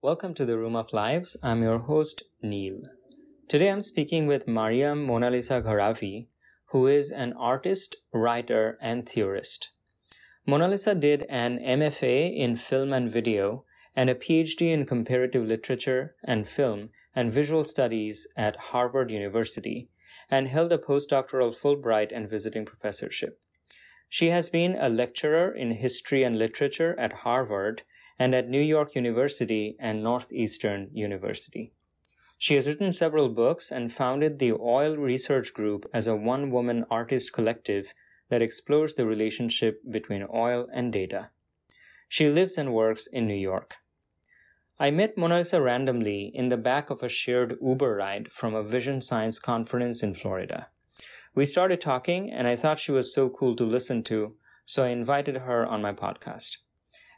Welcome to the Room of Lives. I'm your host, Neil. Today I'm speaking with Maryam Monalisa Gharavi, who is an artist, writer, and theorist. Monalisa did an MFA in film and video and a PhD in comparative literature and film and visual studies at Harvard University and held a postdoctoral Fulbright and visiting professorship. She has been a lecturer in history and literature at Harvard and at New York University and Northeastern University. She has written several books and founded the Oil Research Group as a one woman artist collective that explores the relationship between oil and data. She lives and works in New York. I met Monalisa randomly in the back of a shared Uber ride from a vision science conference in Florida. We started talking, and I thought she was so cool to listen to, so I invited her on my podcast.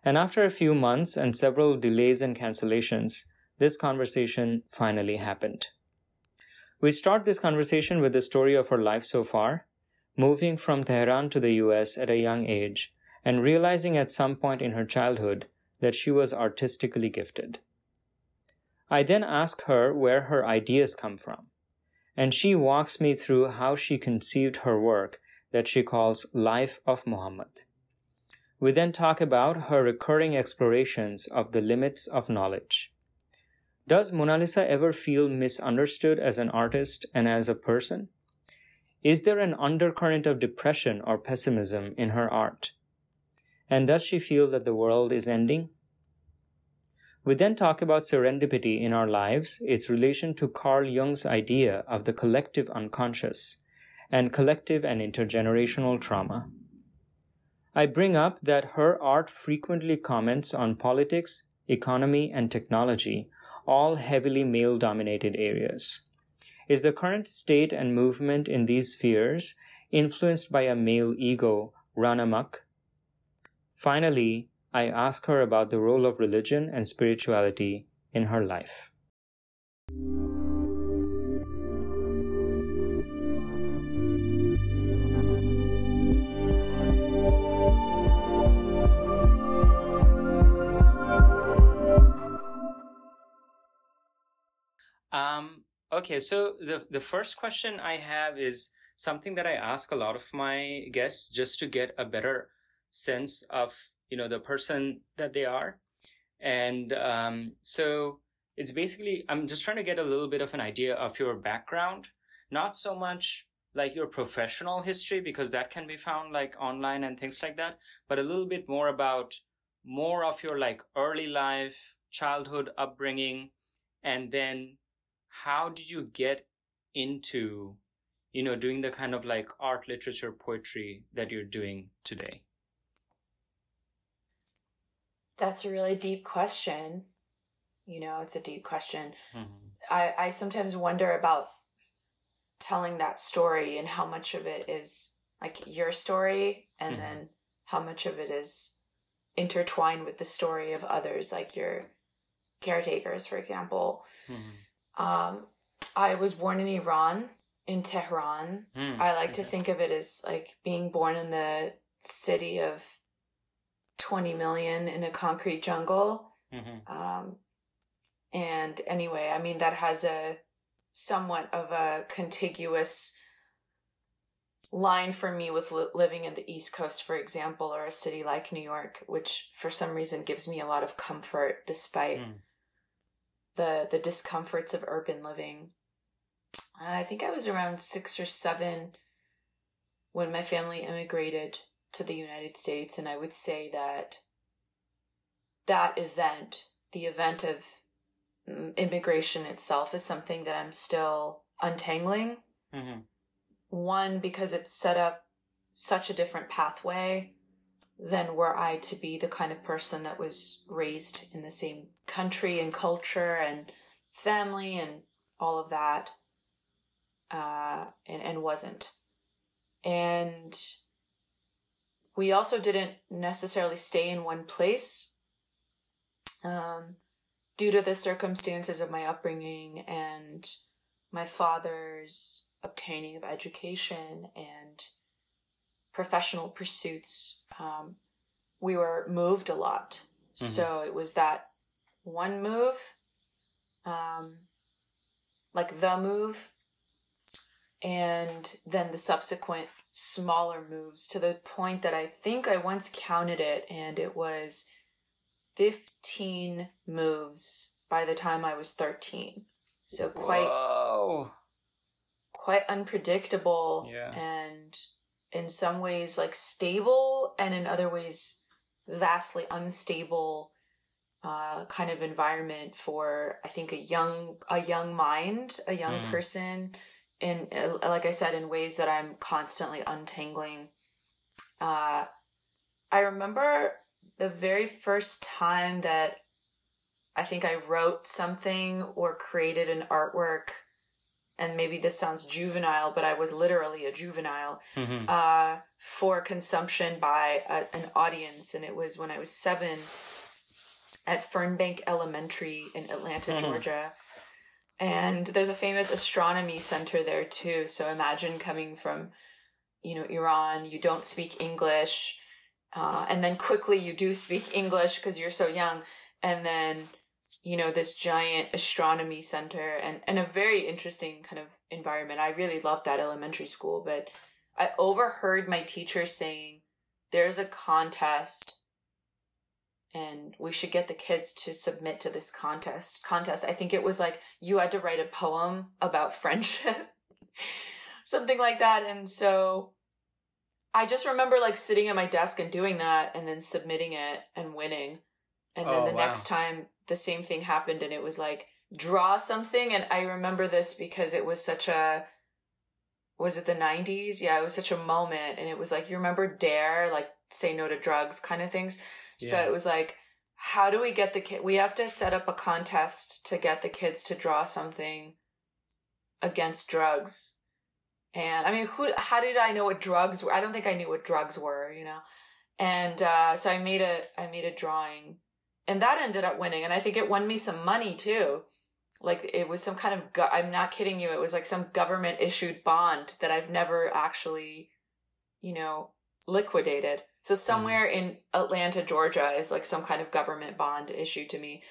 And after a few months and several delays and cancellations, this conversation finally happened. We start this conversation with the story of her life so far, moving from Tehran to the US at a young age, and realizing at some point in her childhood that she was artistically gifted. I then ask her where her ideas come from and she walks me through how she conceived her work that she calls Life of Mohammad. We then talk about her recurring explorations of the limits of knowledge. Does Monalisa ever feel misunderstood as an artist and as a person? Is there an undercurrent of depression or pessimism in her art? And does she feel that the world is ending? We then talk about serendipity in our lives, its relation to Carl Jung's idea of the collective unconscious, and collective and intergenerational trauma. I bring up that her art frequently comments on politics, economy, and technology, all heavily male dominated areas. Is the current state and movement in these spheres influenced by a male ego run amok? Finally, I ask her about the role of religion and spirituality in her life. Um, okay, so the, the first question I have is something that I ask a lot of my guests just to get a better sense of you know the person that they are. And um, so it's basically i'm just trying to get a little bit of an idea of your background not so much like your professional history because that can be found like online and things like that but a little bit more about more of your like early life childhood upbringing and then how did you get into you know doing the kind of like art literature poetry that you're doing today that's a really deep question. You know, it's a deep question. Mm-hmm. I, I sometimes wonder about telling that story and how much of it is like your story and mm-hmm. then how much of it is intertwined with the story of others, like your caretakers, for example. Mm-hmm. Um, I was born in Iran, in Tehran. Mm, I like okay. to think of it as like being born in the city of 20 million in a concrete jungle. Mm-hmm. Um, and anyway, I mean, that has a somewhat of a contiguous line for me with li- living in the East Coast, for example, or a city like New York, which for some reason gives me a lot of comfort despite mm. The the discomforts of urban living. I think I was around six or seven when my family immigrated to the United States, and I would say that that event, the event of mm, immigration itself, is something that I'm still untangling. Mm-hmm. One, because it set up such a different pathway than were I to be the kind of person that was raised in the same country and culture and family and all of that, uh, and, and wasn't. And we also didn't necessarily stay in one place um, due to the circumstances of my upbringing and my father's obtaining of education and professional pursuits. Um, we were moved a lot. Mm-hmm. So it was that one move, um, like the move, and then the subsequent smaller moves to the point that I think I once counted it and it was 15 moves by the time I was 13. So quite Whoa. quite unpredictable yeah. and in some ways like stable and in other ways vastly unstable uh, kind of environment for I think a young a young mind, a young mm. person in uh, like I said in ways that I'm constantly untangling. Uh, I remember the very first time that I think I wrote something or created an artwork, and maybe this sounds juvenile, but I was literally a juvenile mm-hmm. uh, for consumption by a, an audience, and it was when I was seven at Fernbank Elementary in Atlanta, mm-hmm. Georgia and there's a famous astronomy center there too so imagine coming from you know iran you don't speak english uh, and then quickly you do speak english because you're so young and then you know this giant astronomy center and and a very interesting kind of environment. I really loved that elementary school but i overheard my teacher saying there's a contest and we should get the kids to submit to this contest. Contest. I think it was like you had to write a poem about friendship. Something like that. And so i just remember like sitting at my desk and doing that and then submitting it and winning. And then oh, the wow. next time the same thing happened and it was like draw something and i remember this because it was such a was it the 90s yeah it was such a moment and it was like you remember dare like say no to drugs kind of things so it was like, how do we get the kid? We have to set up a contest to get the kids to draw something against drugs. And I mean, who? How did I know what drugs were? I don't think I knew what drugs were, you know. And uh, so I made a I made a drawing, and that ended up winning. And I think it won me some money too. Like it was some kind of go- I'm not kidding you. It was like some government issued bond that I've never actually, you know, liquidated. So somewhere mm. in Atlanta, Georgia is like some kind of government bond issued to me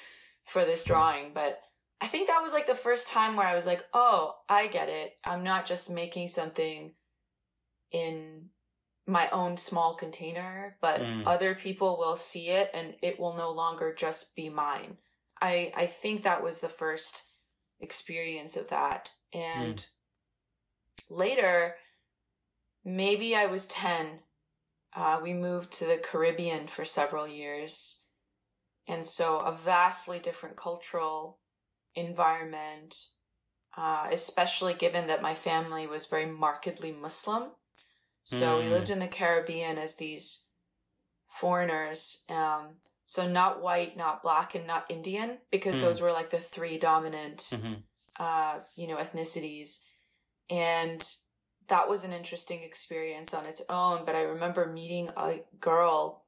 for this drawing, but I think that was like the first time where I was like, "Oh, I get it. I'm not just making something in my own small container, but mm. other people will see it and it will no longer just be mine." I I think that was the first experience of that. And mm. later maybe I was 10 uh, we moved to the Caribbean for several years. And so a vastly different cultural environment, uh, especially given that my family was very markedly Muslim. So mm. we lived in the Caribbean as these foreigners. Um, so not white, not black, and not Indian, because mm. those were like the three dominant, mm-hmm. uh, you know, ethnicities. And that was an interesting experience on its own. But I remember meeting a girl,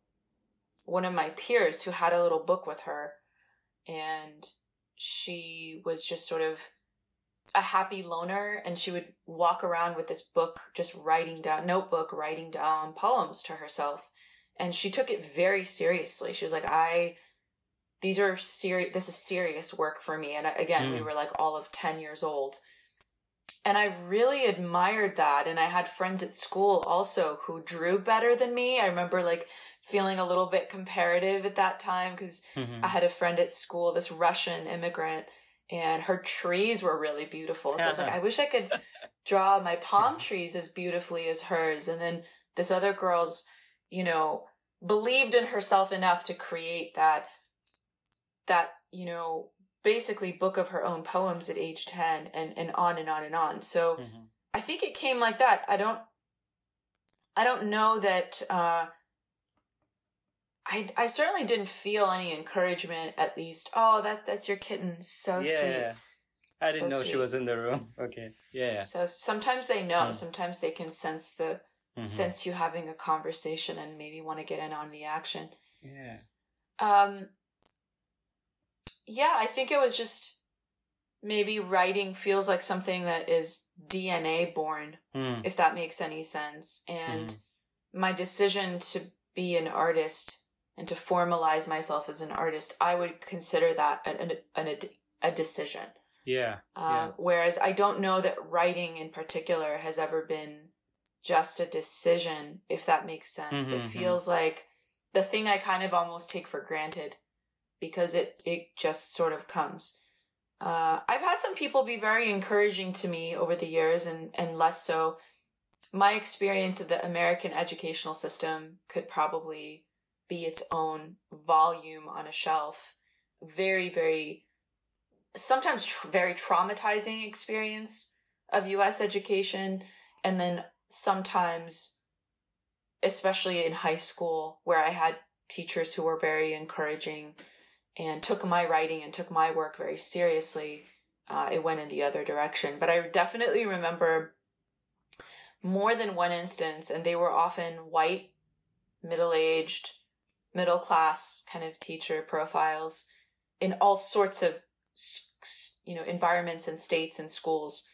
one of my peers, who had a little book with her, and she was just sort of a happy loner and she would walk around with this book just writing down notebook writing down poems to herself and she took it very seriously she was like i these are serious this is serious work for me and again mm. we were like all of 10 years old and I really admired that. And I had friends at school also who drew better than me. I remember like feeling a little bit comparative at that time because mm-hmm. I had a friend at school, this Russian immigrant, and her trees were really beautiful. So I was like, I wish I could draw my palm trees as beautifully as hers. And then this other girl's, you know, believed in herself enough to create that that you know basically book of her own poems at age 10 and, and on and on and on. So mm-hmm. I think it came like that. I don't, I don't know that, uh, I, I certainly didn't feel any encouragement at least. Oh, that, that's your kitten. So yeah. sweet. I didn't so know sweet. she was in the room. Okay. Yeah. So sometimes they know, mm. sometimes they can sense the, mm-hmm. sense you having a conversation and maybe want to get in on the action. Yeah. Um, yeah, I think it was just maybe writing feels like something that is DNA born, mm. if that makes any sense. And mm. my decision to be an artist and to formalize myself as an artist, I would consider that an, an, an a decision. Yeah, uh, yeah. Whereas I don't know that writing in particular has ever been just a decision, if that makes sense. Mm-hmm, it mm-hmm. feels mm-hmm. like the thing I kind of almost take for granted because it it just sort of comes. Uh, I've had some people be very encouraging to me over the years, and and less so. My experience of the American educational system could probably be its own volume on a shelf. Very, very, sometimes tr- very traumatizing experience of U.S. education, and then sometimes, especially in high school, where I had teachers who were very encouraging and took my writing and took my work very seriously, uh, it went in the other direction. But I definitely remember more than one instance, and they were often white, middle aged, middle class kind of teacher profiles in all sorts of you know environments and states and schools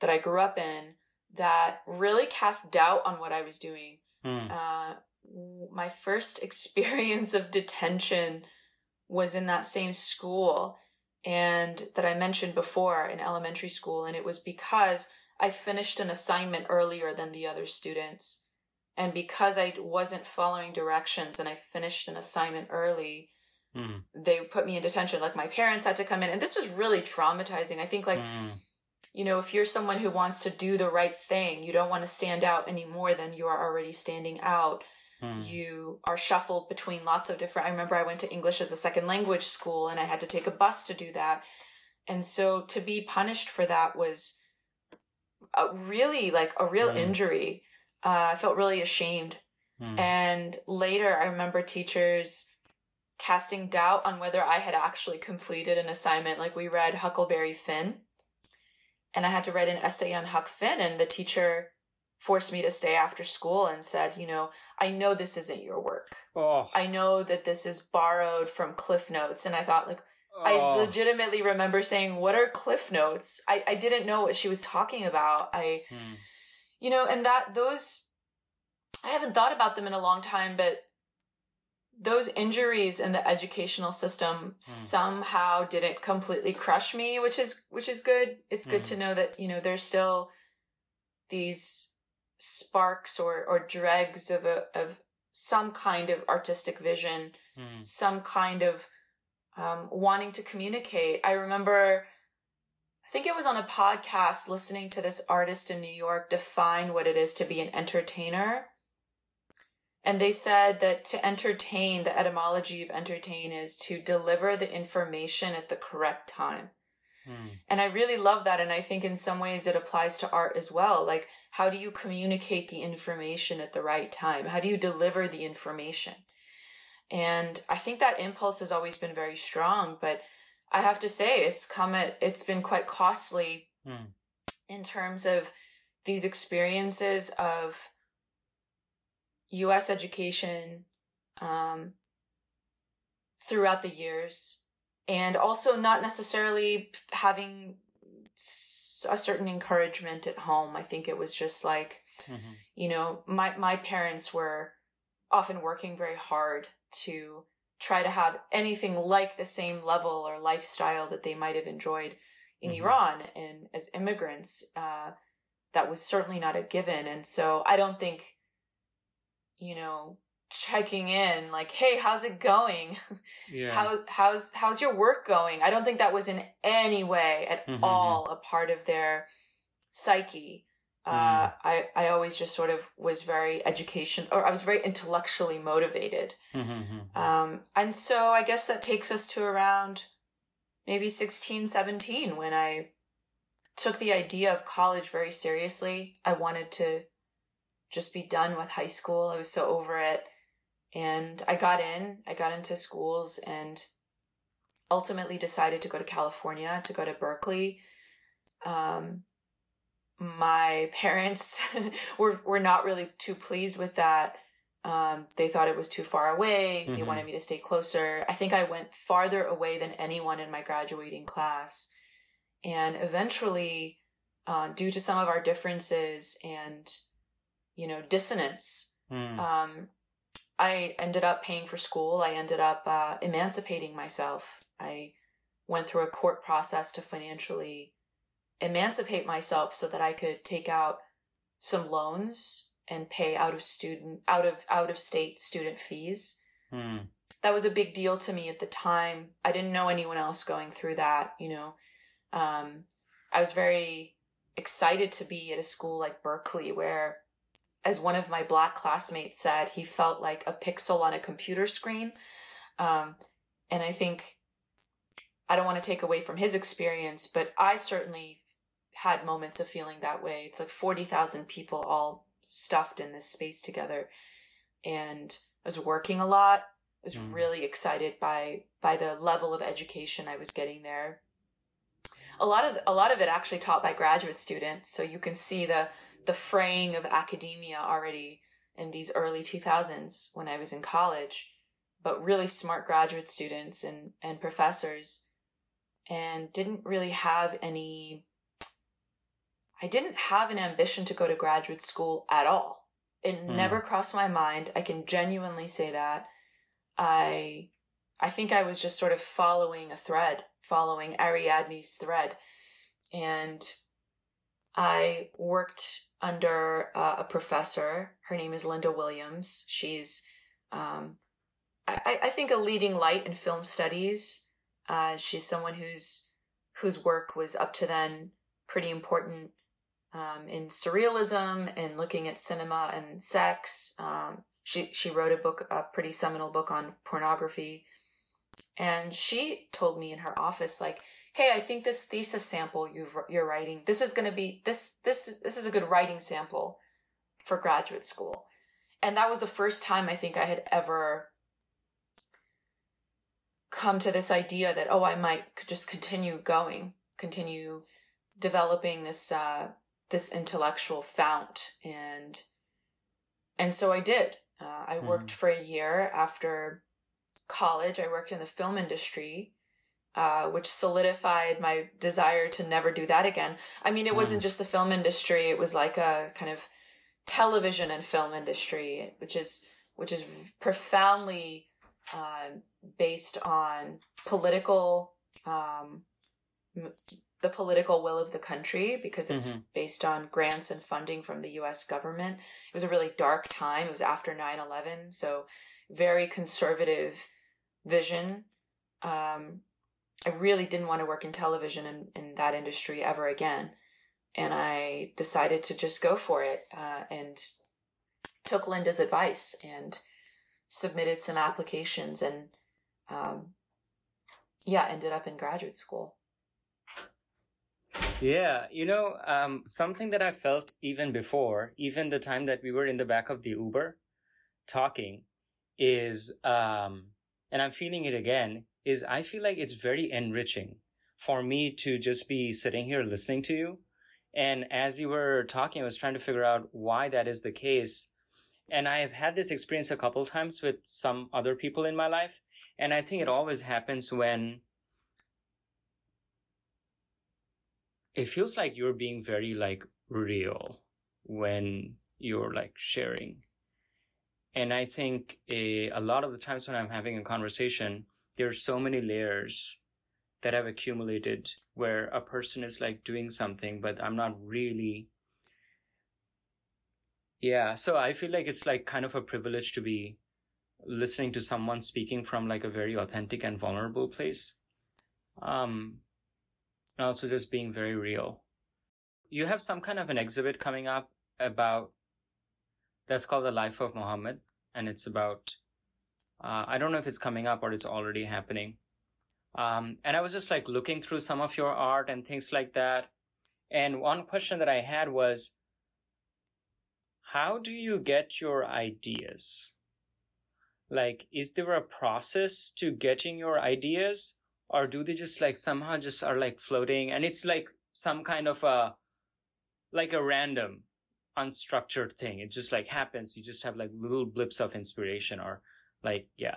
that I grew up in that really cast doubt on what I was doing. Mm. Uh, my first experience of detention was in that same school and that I mentioned before in elementary school. And it was because I finished an assignment earlier than the other students. And because I wasn't following directions and I finished an assignment early, mm. they put me in detention. Like my parents had to come in. And this was really traumatizing. I think, like, mm. you know, if you're someone who wants to do the right thing, you don't want to stand out any more than you are already standing out. Hmm. You are shuffled between lots of different. I remember I went to English as a second language school and I had to take a bus to do that. And so to be punished for that was a really like a real hmm. injury. Uh, I felt really ashamed. Hmm. And later I remember teachers casting doubt on whether I had actually completed an assignment. Like we read Huckleberry Finn and I had to write an essay on Huck Finn and the teacher forced me to stay after school and said, you know, I know this isn't your work. Oh. I know that this is borrowed from Cliff Notes. And I thought, like, oh. I legitimately remember saying, What are Cliff Notes? I, I didn't know what she was talking about. I, hmm. You know, and that, those, I haven't thought about them in a long time, but those injuries in the educational system hmm. somehow didn't completely crush me, which is, which is good. It's good hmm. to know that, you know, there's still these sparks or or dregs of a of some kind of artistic vision, mm. some kind of um, wanting to communicate. I remember, I think it was on a podcast listening to this artist in New York define what it is to be an entertainer. And they said that to entertain, the etymology of entertain is to deliver the information at the correct time. Mm. And I really love that. And I think in some ways it applies to art as well. Like, how do you communicate the information at the right time? How do you deliver the information? And I think that impulse has always been very strong, but I have to say it's come at, it's been quite costly mm. in terms of these experiences of US education um, throughout the years and also not necessarily having a certain encouragement at home. I think it was just like, mm-hmm. you know, my my parents were often working very hard to try to have anything like the same level or lifestyle that they might have enjoyed in mm-hmm. Iran and as immigrants. Uh, that was certainly not a given, and so I don't think, you know, checking in like hey how's it going yeah. how how's how's your work going i don't think that was in any way at mm-hmm. all a part of their psyche uh, mm. I, I always just sort of was very education or I was very intellectually motivated. Mm-hmm. Um, and so I guess that takes us to around maybe 16, 17 when I took the idea of college very seriously. I wanted to just be done with high school. I was so over it. And I got in, I got into schools and ultimately decided to go to California, to go to Berkeley. Um, my parents were, were not really too pleased with that. Um, they thought it was too far away. Mm-hmm. They wanted me to stay closer. I think I went farther away than anyone in my graduating class. And eventually, uh, due to some of our differences and, you know, dissonance, mm. um, I ended up paying for school. I ended up uh, emancipating myself. I went through a court process to financially emancipate myself so that I could take out some loans and pay out of student out of out of state student fees. Hmm. That was a big deal to me at the time. I didn't know anyone else going through that, you know. Um, I was very excited to be at a school like Berkeley where as one of my black classmates said, he felt like a pixel on a computer screen. Um, and I think I don't want to take away from his experience, but I certainly had moments of feeling that way. It's like 40,000 people all stuffed in this space together. And I was working a lot. I was mm. really excited by by the level of education I was getting there. A lot of a lot of it actually taught by graduate students, so you can see the the fraying of academia already in these early 2000s when I was in college, but really smart graduate students and and professors and didn't really have any I didn't have an ambition to go to graduate school at all. It mm. never crossed my mind. I can genuinely say that. I I think I was just sort of following a thread, following Ariadne's thread. And I worked under uh, a professor. Her name is Linda Williams. She's, um, I, I think, a leading light in film studies. Uh, she's someone whose whose work was up to then pretty important um, in surrealism and looking at cinema and sex. Um, she she wrote a book, a pretty seminal book on pornography, and she told me in her office like, "Hey, I think this thesis sample you you're writing, this is going to be this this this is a good writing sample for graduate school," and that was the first time I think I had ever come to this idea that oh, I might just continue going, continue developing this uh, this intellectual fount and and so i did uh, i worked mm. for a year after college i worked in the film industry uh, which solidified my desire to never do that again i mean it mm. wasn't just the film industry it was like a kind of television and film industry which is which is profoundly uh, based on political um, the political will of the country because it's mm-hmm. based on grants and funding from the US government. It was a really dark time. It was after 9 11. So, very conservative vision. Um, I really didn't want to work in television in, in that industry ever again. And I decided to just go for it uh, and took Linda's advice and submitted some applications and, um, yeah, ended up in graduate school. Yeah, you know, um, something that I felt even before, even the time that we were in the back of the Uber talking, is, um, and I'm feeling it again, is I feel like it's very enriching for me to just be sitting here listening to you. And as you were talking, I was trying to figure out why that is the case. And I have had this experience a couple times with some other people in my life. And I think it always happens when it feels like you're being very like real when you're like sharing. And i think a, a lot of the times when i'm having a conversation there are so many layers that have accumulated where a person is like doing something but i'm not really yeah so i feel like it's like kind of a privilege to be listening to someone speaking from like a very authentic and vulnerable place. Um and also just being very real. You have some kind of an exhibit coming up about that's called the life of Mohammad, and it's about uh, I don't know if it's coming up or it's already happening. Um, and I was just like looking through some of your art and things like that. And one question that I had was, how do you get your ideas? Like, is there a process to getting your ideas? Or do they just like somehow just are like floating and it's like some kind of a like a random unstructured thing it just like happens you just have like little blips of inspiration or like yeah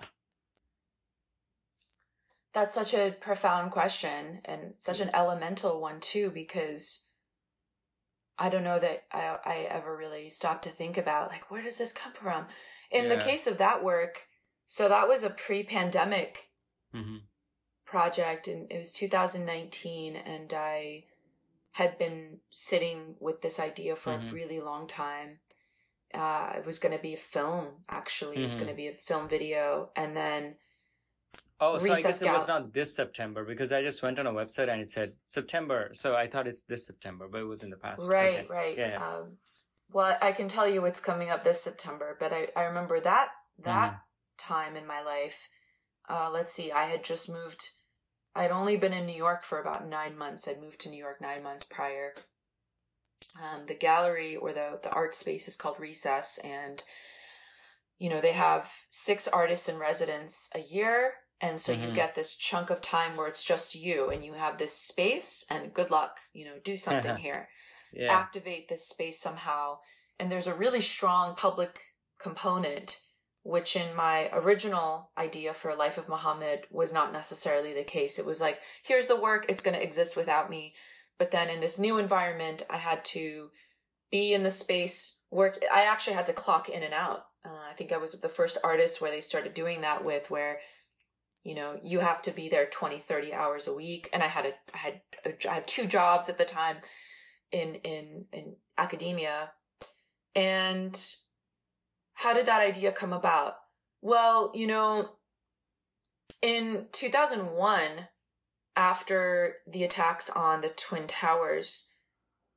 that's such a profound question and such an elemental one too because I don't know that I, I ever really stopped to think about like where does this come from. In yeah. the case of that work, so that was a pre-pandemic mm-hmm. Project, and it was 2019, and I had been sitting with this idea for mm-hmm. a really long time. Uh, it was going to be a film, actually. Mm-hmm. It was going to mm-hmm. be a film video, and then Oh, so I guess it was not this September because I just went on a website and it said September. So I thought it's this September, but it was in the past. Right, okay. right. Yeah. Um, well, I can tell you what's coming up this September, but I, I remember that that mm-hmm. time in my life. Uh, let's see, I had just moved. I'd only been in New York for about nine months. I'd moved to New York nine months prior. Um, the gallery or the the art space is called Recess, and you know they have six artists in residence a year and so mm-hmm. you get this chunk of time where it's just you and you have this space and good luck, you know, do something here. Yeah. Activate this space somehow. And there's a really strong public component, which in my original idea for Life of Mohammad was not necessarily the case. It was like, here's the work, it's going to exist without me. But then in this new environment, I had to be in the space, work. I actually had to clock in and out. Uh, I think I was the first artist where they started doing that with, where you know you have to be there 20 30 hours a week and i had a i had a, I had two jobs at the time in in in academia and how did that idea come about? Well you know in 2001 after the attacks on the twin towers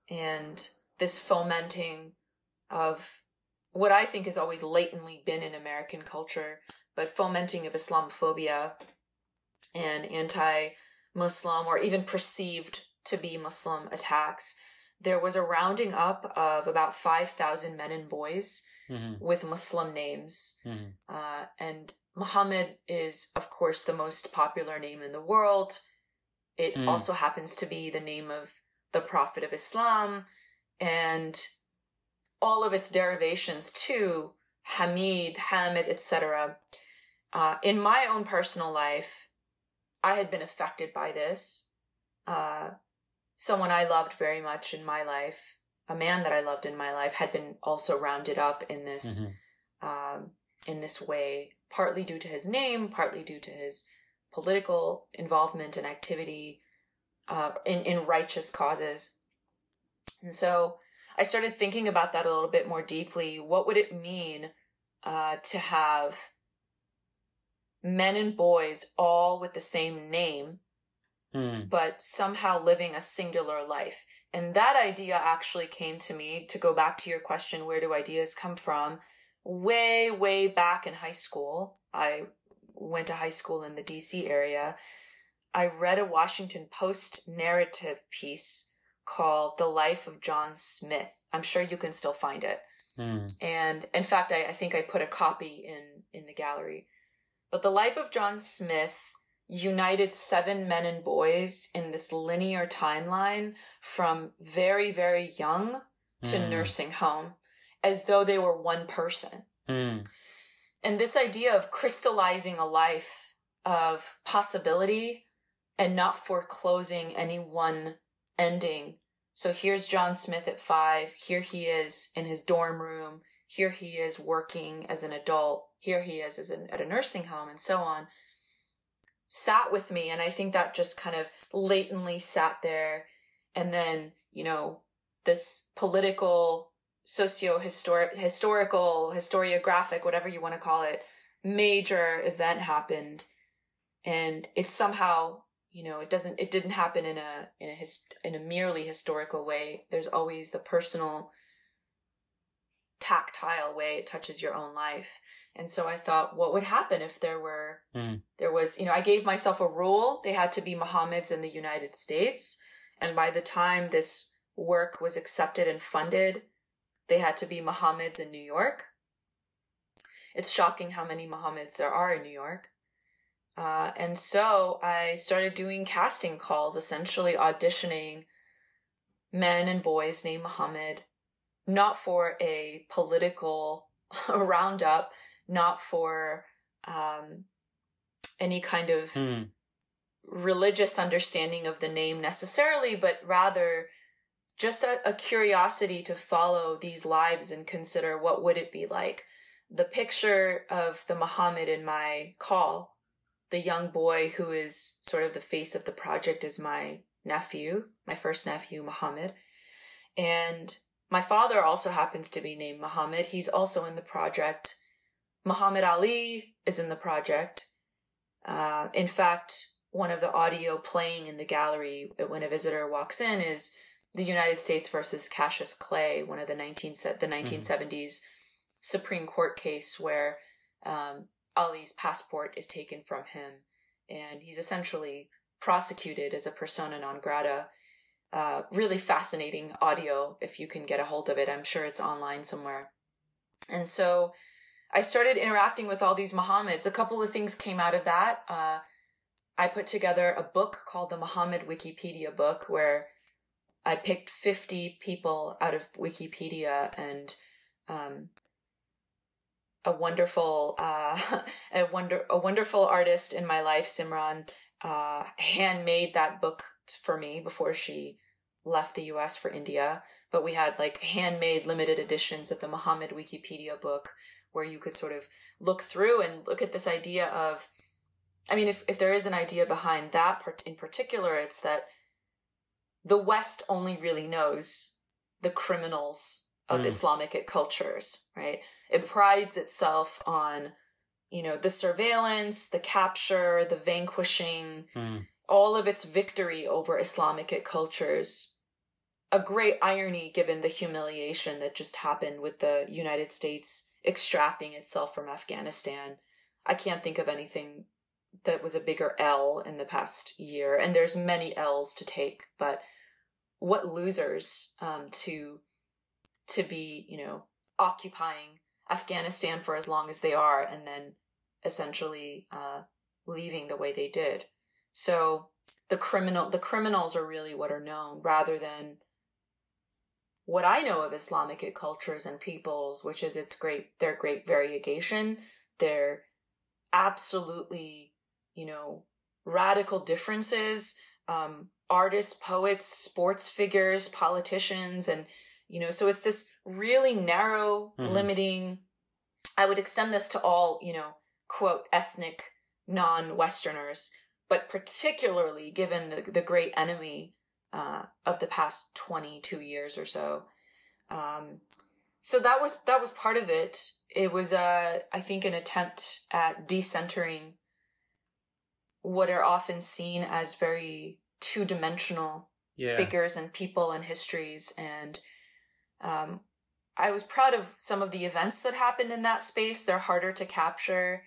and this fomenting of what i think has always latently been in american culture but fomenting of Islamophobia and anti Muslim or even perceived to be Muslim attacks, there was a rounding up of about 5,000 men and boys mm-hmm. with Muslim names. Mm-hmm. Uh, and Muhammad is, of course, the most popular name in the world. It mm. also happens to be the name of the Prophet of Islam and all of its derivations too Hamid, Hamid, etc. Uh, in my own personal life, I had been affected by this. Uh, someone I loved very much in my life, a man that I loved in my life, had been also rounded up in this mm-hmm. um, in this way, partly due to his name, partly due to his political involvement and activity uh, in in righteous causes. And so I started thinking about that a little bit more deeply. What would it mean uh, to have men and boys all with the same name, mm. but somehow living a singular life. And that idea actually came to me to go back to your question where do ideas come from? Way, way back in high school. I went to high school in the DC area. I read a Washington Post narrative piece called The Life of John Smith. I'm sure you can still find it. Mm. And in fact, I, I, think I put a copy in in the gallery. But the life of John Smith united seven men and boys in this linear timeline from very, very young to mm. nursing home, as though they were one person. Mm. And this idea of crystallizing a life of possibility and not foreclosing any one ending. So here's John Smith at five. Here he is in his dorm room. Here he is working as an adult here he is as an, at a nursing home and so on sat with me and i think that just kind of latently sat there. And then you know this political socio historical historiographic whatever you want to call it major event happened. And it's somehow you know it doesn't it didn't happen in a in a his, in a merely historical way. There's always the personal tactile way it touches your own life and so I thought, what would happen if there were, mm. there was, you know, I gave myself a rule. They had to be Muhammad's in the United States. And by the time this work was accepted and funded, they had to be Muhammad's in New York. It's shocking how many Muhammad's there are in New York. Uh, and so I started doing casting calls, essentially auditioning men and boys named Muhammad, not for a political roundup, not for um, any kind of mm. religious understanding of the name necessarily, but rather just a, a curiosity to follow these lives and consider what would it be like. The picture of the Muhammad in my call, the young boy who is sort of the face of the project is my nephew, my first nephew, Muhammad. And my father also happens to be named Muhammad. He's also in the project. Muhammad Ali is in the project. Uh, in fact, one of the audio playing in the gallery when a visitor walks in is the United States versus Cassius Clay, one of the 19 the 1970s mm-hmm. Supreme Court case where um, Ali's passport is taken from him, and he's essentially prosecuted as a persona non grata. Uh, really fascinating audio if you can get a hold of it. I'm sure it's online somewhere. And so I started interacting with all these Muhammads. A couple of things came out of that. Uh, I put together a book called the Muhammad Wikipedia book where I picked 50 people out of Wikipedia and um, a wonderful uh, a wonder a wonderful artist in my life, Simran, uh, handmade that book for me before she left the U.S. for India. But we had like handmade limited editions of the Muhammad Wikipedia book where you could sort of look through and look at this idea of I mean, if, if there is an idea behind that part in particular, it's that the West only really knows the criminals of mm. Islamic cultures, right? It prides itself on, you know, the surveillance, the capture, the vanquishing, mm. all of its victory over Islamic cultures. A great irony given the humiliation that just happened with the United States extracting itself from Afghanistan. I can't think of anything that was a bigger L in the past year, and there's many L's to take, but what losers um, to to be, you know, occupying Afghanistan for as long as they are, and then essentially uh, leaving the way they did. So the criminal the criminals are really what are known rather than what I know of Islamic cultures and peoples, which is its great their great variegation, their absolutely you know, radical differences, um, artists, poets, sports figures, politicians, and, you know, so it's this really narrow, mm-hmm. limiting. I would extend this to all, you know, quote, ethnic non Westerners, but particularly given the, the great enemy uh, of the past 22 years or so. Um, so that was that was part of it. It was, uh, I think, an attempt at decentering what are often seen as very two dimensional yeah. figures and people and histories. And um, I was proud of some of the events that happened in that space. They're harder to capture.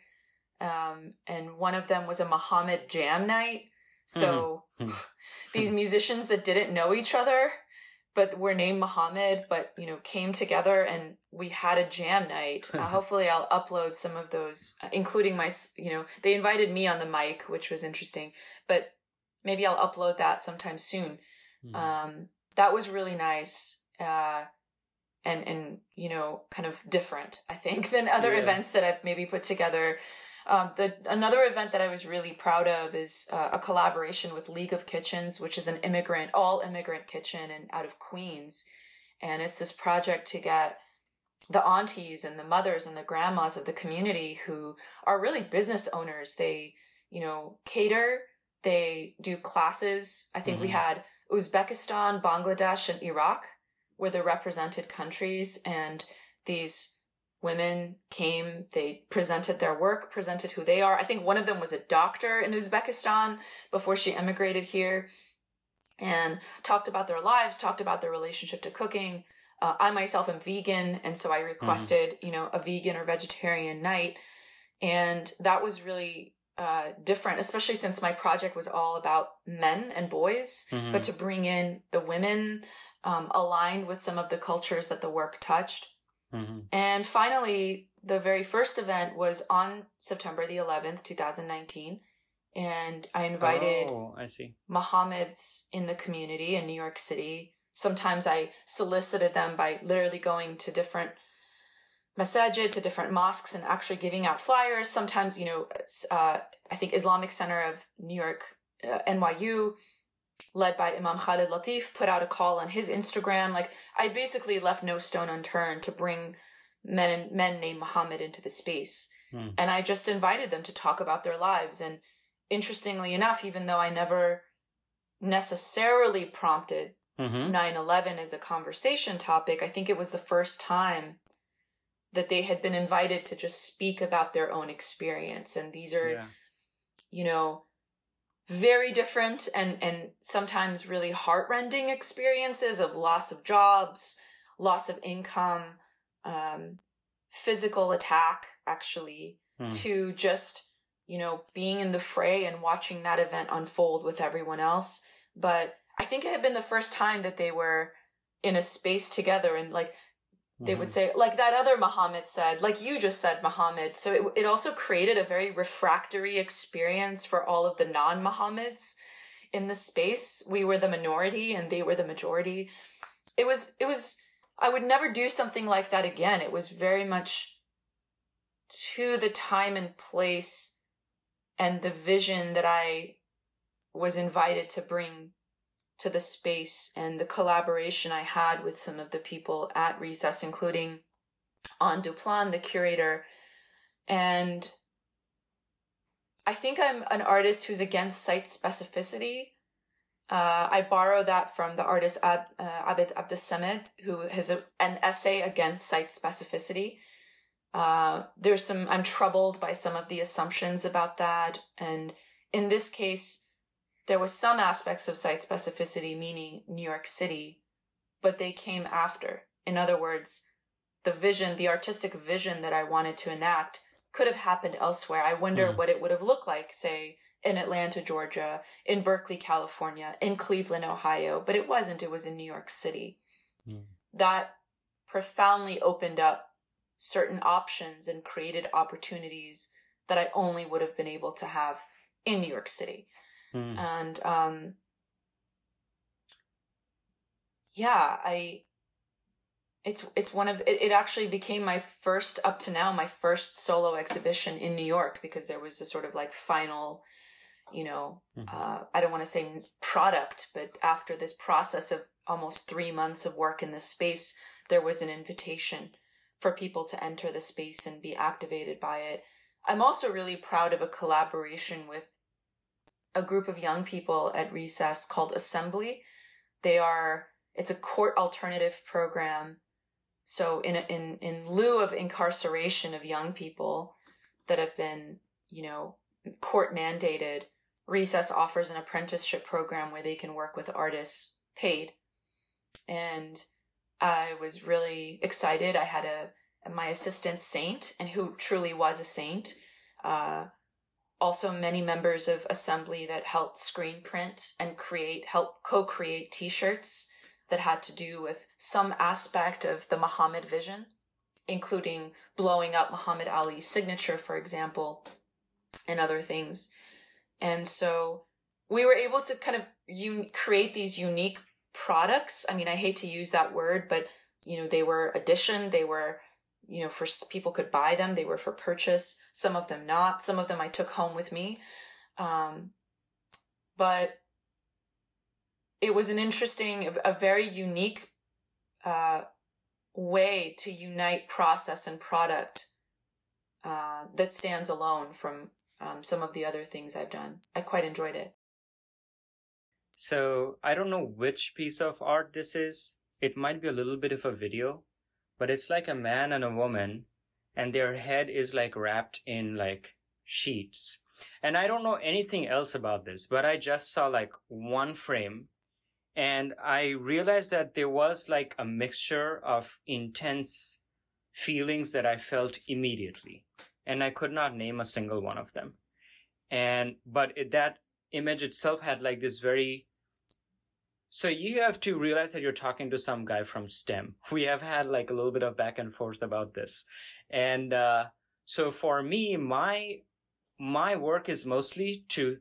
Um, and one of them was a Muhammad jam night. So mm-hmm. these musicians that didn't know each other but were named Muhammad, but you know came together and we had a jam night. Uh, hopefully, I'll upload some of those, uh, including my. You know, they invited me on the mic, which was interesting, but maybe I'll upload that sometime soon. Mm. Um, that was really nice. Uh, and and you know kind of different i think than other yeah. events that i've maybe put together um, the another event that I was really proud of is uh, a collaboration with League of Kitchens, which is an immigrant, all immigrant kitchen and out of Queens, and it's this project to get the aunties and the mothers and the grandmas of the community who are really business owners. They, you know, cater. They do classes. I think mm-hmm. we had Uzbekistan, Bangladesh, and Iraq were the represented countries, and these women came, they presented their work, presented who they are. I think one of them was a doctor in Uzbekistan before she emigrated here and talked about their lives, talked about their relationship to cooking. Uh, I myself am vegan, and so I requested, mm-hmm. you know, a vegan or vegetarian night. And that was really uh, different, especially since my project was all about men and boys, mm-hmm. but to bring in the women um, aligned with some of the cultures that the work touched. Mm-hmm. And finally, the very first event was on September the 11th, 2019. And I invited oh, I see. Mohammeds in the community in New York City. Sometimes I solicited them by literally going to different masajid, to different mosques, and actually giving out flyers. Sometimes, you know, uh, I think Islamic Center of New York, uh, NYU, led by Imam Khalid Latif, put out a call on his Instagram. Like I basically left no stone unturned to bring men men named Muhammad into the space. Hmm. And I just invited them to talk about their lives. And interestingly enough, even though I never necessarily prompted mm-hmm. 9-11 as a conversation topic, I think it was the first time that they had been invited to just speak about their own experience. And these are, yeah. you know, very different and and sometimes really heartrending experiences of loss of jobs, loss of income, um, physical attack, actually, hmm. to just you know being in the fray and watching that event unfold with everyone else. But I think it had been the first time that they were in a space together and like they mm-hmm. would say like that other muhammad said like you just said muhammad. So it, it also created a very refractory experience for all of the non-muhammads in the space. We were the minority and they were the majority. It was it was i would never do something like that again. It was very much to the time and place and the vision that i was invited to bring to the space and the collaboration I had with some of the people at Recess, including Anne Duplan, the curator. And I think I'm an artist who's against site specificity. Uh, I borrow that from the artist Ab, uh, who has a, an essay against site specificity. Uh, there's some, I'm troubled by some of the assumptions about that. And in this case, there was some aspects of site specificity, meaning New York City, but they came after. In other words, the vision, the artistic vision that I wanted to enact could have happened elsewhere. I wonder mm. what it would have looked like, say, in Atlanta, Georgia, in Berkeley, California, in Cleveland, Ohio, but it wasn't. It was in New York City. Mm. That profoundly opened up certain options and created opportunities that I only would have been able to have in New York City. Mm. And um yeah, I it's it's one of it, it actually became my first up to now my first solo exhibition in New York because there was a sort of like final you know mm-hmm. uh, i don't want to say product but after this process of almost three months of work in this space there was an invitation for people to enter the space and be activated by it i'm also really proud of a collaboration with a group of young people at recess called Assembly. They are it's a court alternative program. So in in in lieu of incarceration of young people that have been, you know, court mandated, Recess offers an apprenticeship program where they can work with artists paid. And I was really excited. I had a my assistant Saint, and who truly was a saint, uh, also many members of assembly that helped screen print and create help co-create t-shirts that had to do with some aspect of the Muhammad vision including blowing up Muhammad Ali's signature for example and other things. And so we were able to kind of un- create these unique products. I mean i hate to use that word but you know they were addition they were you know, for people could buy them. They were for purchase. Some of them not. Some of them I took home with me. Um, but it was an interesting, a very unique uh, way to unite process and product uh, that stands alone from um, some of the other things I've done. I quite enjoyed it. So I don't know which piece of art this is. It might be a little bit of a video, but it's like a man and a woman and their head is like wrapped in like sheets. And i don't know anything else about this but i just saw like one frame and i realized that there was like a mixture of intense feelings that i felt immediately and i could not name a single one of them. And but it, that image itself had like this very so you have to realize that you're talking to some guy from STEM. We have had like a little bit of back and forth about this. And uh, so for me, my my work is mostly to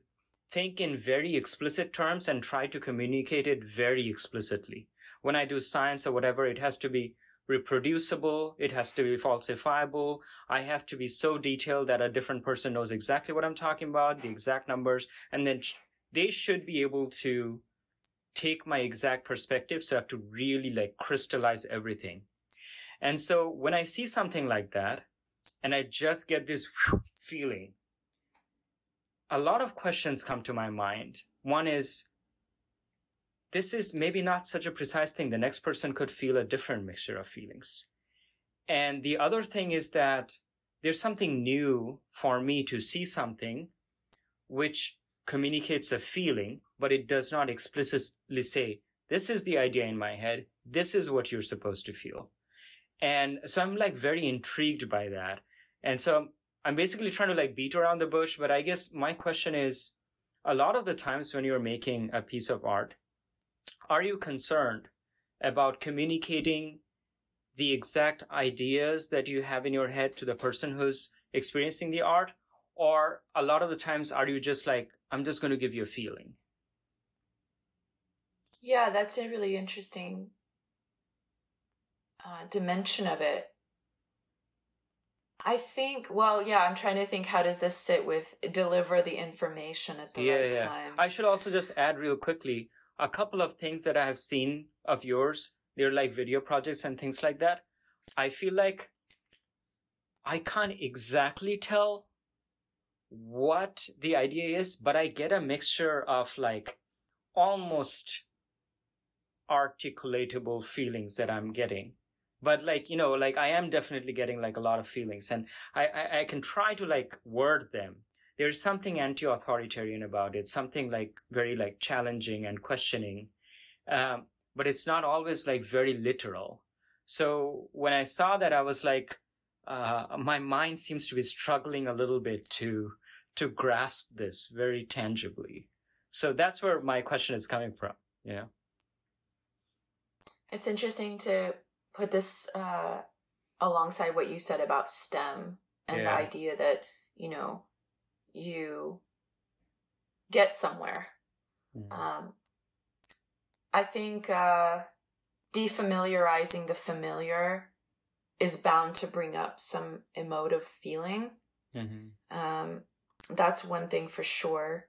think in very explicit terms and try to communicate it very explicitly. When I do science or whatever, it has to be reproducible. It has to be falsifiable. I have to be so detailed that a different person knows exactly what I'm talking about, the exact numbers, and then they should be able to take my exact perspective. So I have to really like crystallize everything. And so when I see something like that, and I just get this feeling, a lot of questions come to my mind. One is, this is maybe not such a precise thing. The next person could feel a different mixture of feelings. And the other thing is that there's something new for me to see something which communicates a feeling, but it does not explicitly say, this is the idea in my head. This is what you're supposed to feel. And so I'm like very intrigued by that. And so I'm basically trying to like beat around the bush, but I guess my question is a lot of the times when you're making a piece of art, are you concerned about communicating the exact ideas that you have in your head to the person who's experiencing the art? Or a lot of the times, are you just like, I'm just going to give you a feeling? Yeah, that's a really interesting uh, dimension of it. I think, well, yeah, I'm trying to think how does this sit with deliver the information at the yeah, right yeah. time. I should also just add real quickly a couple of things that I have seen of yours. They're like video projects and things like that. I feel like I can't exactly tell what the idea is, but I get a mixture of like almost articulatable feelings that I'm getting. But like, you know, like I am definitely getting like a lot of feelings and I, I, I can try to like word them there's something anti-authoritarian about it something like very like challenging and questioning um, but it's not always like very literal so when i saw that i was like uh, my mind seems to be struggling a little bit to to grasp this very tangibly so that's where my question is coming from you know it's interesting to put this uh, alongside what you said about stem and yeah. the idea that you know you get somewhere. Mm-hmm. Um, I think uh, defamiliarizing the familiar is bound to bring up some emotive feeling. Mm-hmm. Um, that's one thing for sure.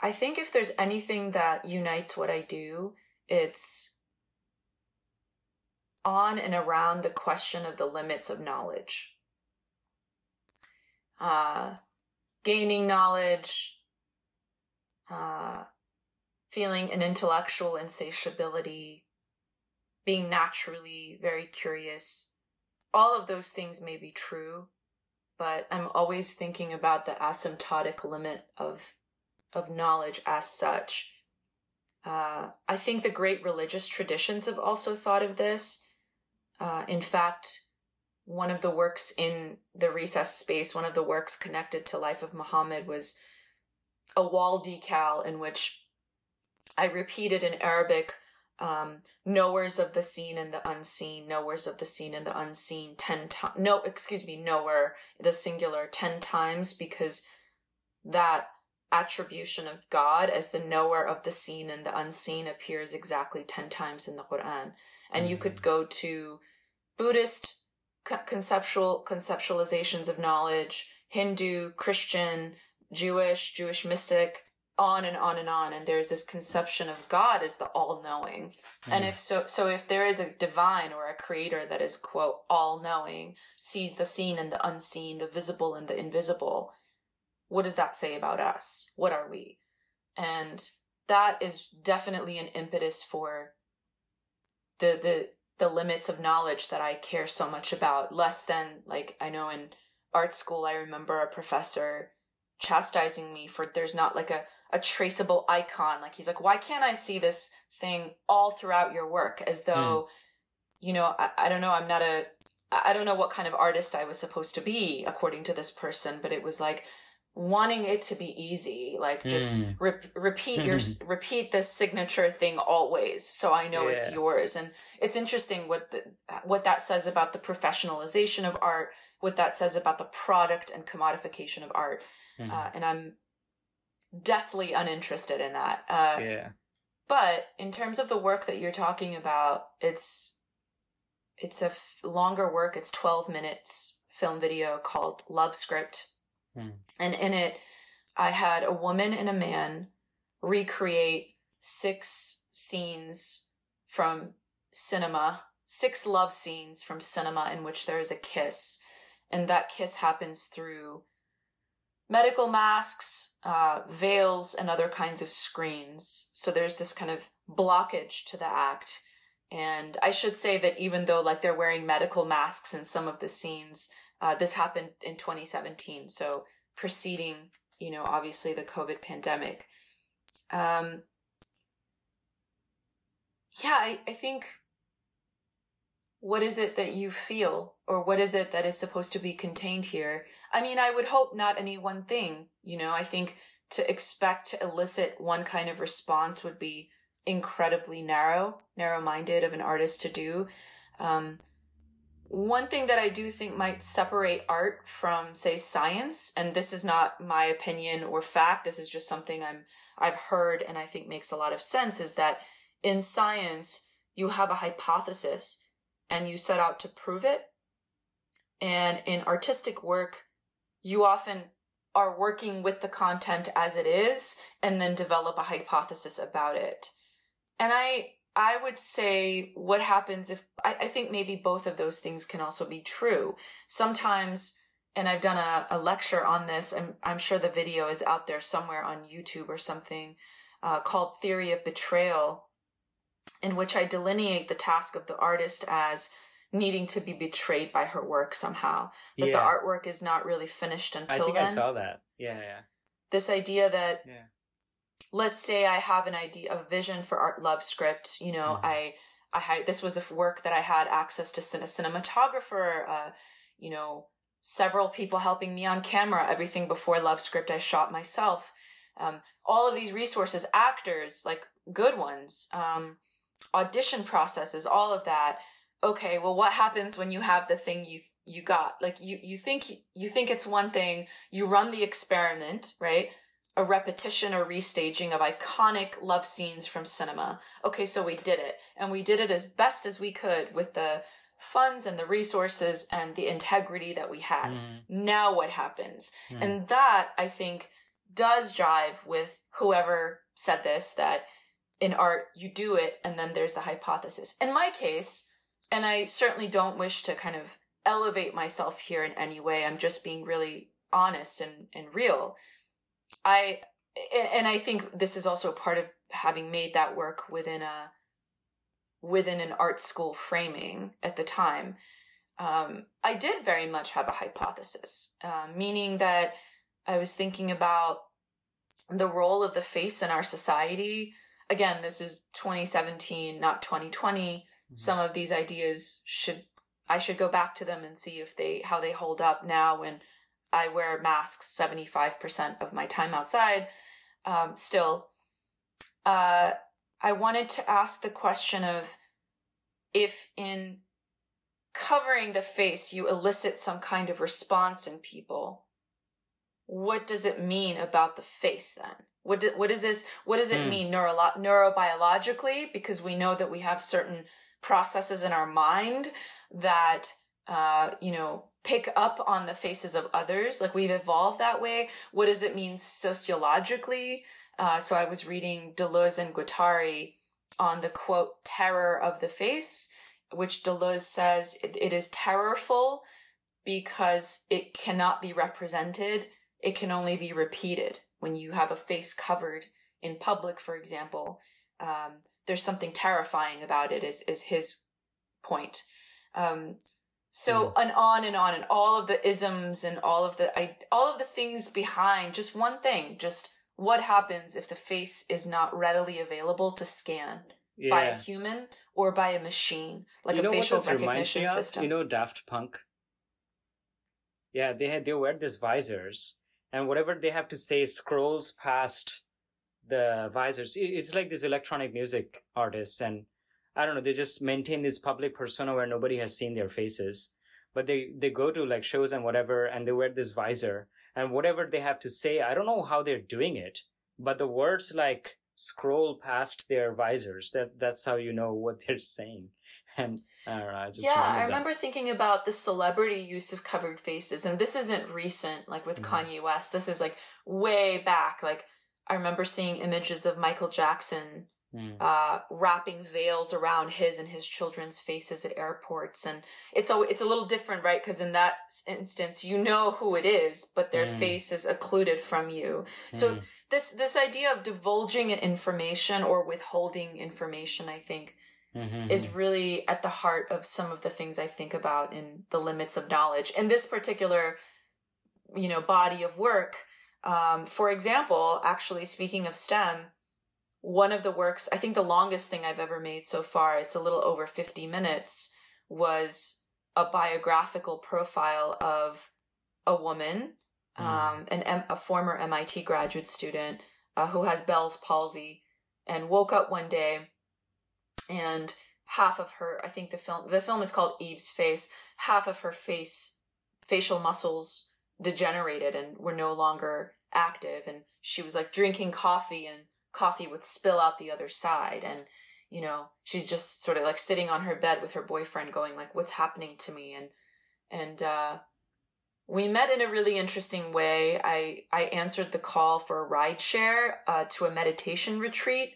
I think if there's anything that unites what I do, it's on and around the question of the limits of knowledge. Uh, gaining knowledge, uh, feeling an intellectual insatiability, being naturally very curious. All of those things may be true, but I'm always thinking about the asymptotic limit of of knowledge as such. Uh, I think the great religious traditions have also thought of this. Uh, in fact, one of the works in the recess space, one of the works connected to Life of Mohammad was a wall decal in which I repeated in Arabic um, knowers of the seen and the unseen, knowers of the seen and the unseen 10 times. No, excuse me, knower, the singular 10 times because that attribution of God as the knower of the seen and the unseen appears exactly 10 times in the Quran. And mm-hmm. you could mm. go to Buddhist conceptual conceptualizations of knowledge, Hindu, Christian, Jewish, Jewish mystic, on and on and on. And there's this conception of God as the all-knowing. Mm. And if so, so if there is a divine or a creator that is quote all-knowing, sees the seen and the unseen, the visible and the invisible, what does that say about us? What are we? And that is definitely an impetus for the the the limits of knowledge that I care so much about, less than like I know in art school I remember a professor chastising me for there's not like a, a traceable icon. Like he's like, why can't I see this thing all throughout your work? As though, mm. you know, I, I don't know, I'm not a I don't know what kind of artist I was supposed to be according to this person, but it was like wanting it to be easy like just mm. re- repeat your repeat this signature thing always so i know yeah. it's yours and it's interesting what the, what that says about the professionalization of art what that says about the product and commodification of art mm. uh, and i'm deathly uninterested in that uh, yeah but in terms of the work that you're talking about it's it's a f- longer work it's 12 minutes film video called love script Mm. And in it, I had a woman and a man recreate six scenes from cinema, six love scenes from cinema in which there is a kiss. And that kiss happens through medical masks, uh, veils, and other kinds of screens. So there's this kind of blockage to the act. And I should say that even though like they're wearing medical masks in some of the scenes, uh, this happened in 2017. So preceding, you know, obviously the COVID pandemic. Um, yeah, I, I think what is it that you feel or what is it that is supposed to be contained here? I mean, I would hope not any one thing, you know, I think to expect to elicit one kind of response would be incredibly narrow, narrow minded of an artist to do. Um, one thing that I do think might separate art from, say, science, and this is not my opinion or fact, this is just something I'm I've heard and I think makes a lot of sense, is that in science you have a hypothesis and you set out to prove it. And in artistic work, you often are working with the content as it is and then develop a hypothesis about it. And I I would say what happens if I, I think maybe both of those things can also be true. Sometimes and I've done a, a lecture on this, and I'm sure the video is out there somewhere on YouTube or something, uh, called Theory of Betrayal, in which I delineate the task of the artist as needing to be betrayed by her work somehow. That yeah. the artwork is not really finished until I think then. I saw that. Yeah, yeah. This idea that yeah. let's say I have an idea, a vision for art love script, you know, mm-hmm. I I had this was a work that I had access to a cinematographer, uh, you know, several people helping me on camera, everything before Love Script I shot myself. Um, all of these resources, actors, like good ones, um, audition processes, all of that. Okay, well, what happens when you have the thing you you got? Like you you think you think it's one thing. You run the experiment, right? A repetition or restaging of iconic love scenes from cinema. Okay, so we did it, and we did it as best as we could with the funds and the resources and the integrity that we had. Mm. Now what happens? Mm. And that I think does jive with whoever said this that in art you do it and then there's the hypothesis. In my case, and I certainly don't wish to kind of elevate myself here in any way. I'm just being really honest and, and real. I and I think this is also part of having made that work within a within an art school framing at the time, um, I did very much have a hypothesis, uh, meaning that I was thinking about the role of the face in our society. Again, this is 2017, not 2020. Mm-hmm. Some of these ideas should I should go back to them and see if they how they hold up now when I wear masks 75% of my time outside. Um, still, uh, I wanted to ask the question of if in covering the face you elicit some kind of response in people, what does it mean about the face then? What do, what is this? What does it mm. mean neuro- neurobiologically? Because we know that we have certain processes in our mind that uh, you know pick up on the faces of others. Like we've evolved that way. What does it mean sociologically? Uh, so I was reading Deleuze and Guattari on the quote terror of the face, which Deleuze says it, it is terrorful because it cannot be represented. It can only be repeated. When you have a face covered in public, for example, um, there's something terrifying about it. Is is his point? Um, so mm. and on and on, and all of the isms and all of the I, all of the things behind just one thing, just what happens if the face is not readily available to scan yeah. by a human or by a machine, like you a facial recognition system? You know, Daft Punk. Yeah, they had they wear these visors, and whatever they have to say scrolls past the visors. It's like these electronic music artists, and I don't know, they just maintain this public persona where nobody has seen their faces, but they they go to like shows and whatever, and they wear this visor, and whatever they have to say, I don't know how they're doing it, but the words like scroll past their visors. That that's how you know what they're saying. And I don't know, I yeah, I remember that. thinking about the celebrity use of covered faces, and this isn't recent, like with mm-hmm. Kanye West. This is like way back. Like I remember seeing images of Michael Jackson mm. uh, wrapping veils around his and his children's faces at airports, and it's a it's a little different, right? Because in that instance, you know who it is, but their mm. face is occluded from you. So mm. this this idea of divulging information or withholding information, I think. Mm-hmm. Is really at the heart of some of the things I think about in the limits of knowledge. In this particular, you know, body of work, um, for example, actually speaking of STEM, one of the works, I think the longest thing I've ever made so far, it's a little over 50 minutes, was a biographical profile of a woman, mm. um, an a former MIT graduate student uh, who has Bell's palsy, and woke up one day, and half of her, I think the film, the film is called Eve's Face. Half of her face, facial muscles degenerated and were no longer active, and she was like drinking coffee and coffee would spill out the other side. And you know she's just sort of like sitting on her bed with her boyfriend going like what's happening to me? And and uh we met in a really interesting way. I i answered the call for a ride share uh, to a meditation retreat.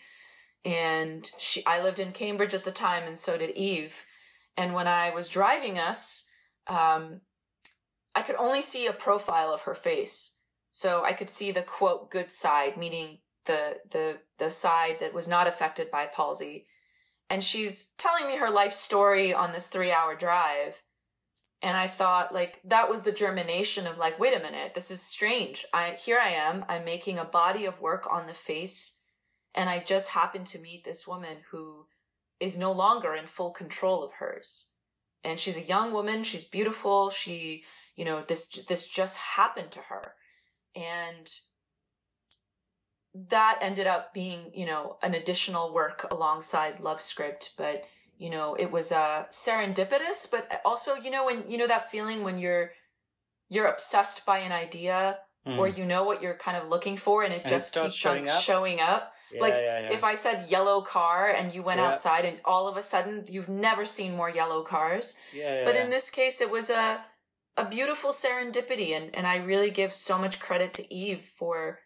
And she i lived in cambridge at the time and so did eve. And when i was driving us um i could only see a profile of her face so i could see the quote good side meaning the the the side that was not affected by palsy. And she's telling me her life story on this 3 hour drive and i thought like that was the germination of like wait a minute this is strange. I here i am i'm making a body of work on the face and i just happened to meet this woman who is no longer in full control of hers. And she's a young woman she's beautiful she you know this this just happened to her and that ended up being, you know, an additional work alongside Love Script, but you know, it was uh serendipitous, but also, you know, when you know that feeling when you're you're obsessed by an idea mm. or you know what you're kind of looking for and it and just it keeps showing up. showing up. Yeah, like yeah, yeah. if I said yellow car and you went outside and all of a sudden you've never seen more yellow cars. Yeah, but in this case it was a a beautiful serendipity and, and I really give so much credit to Eve for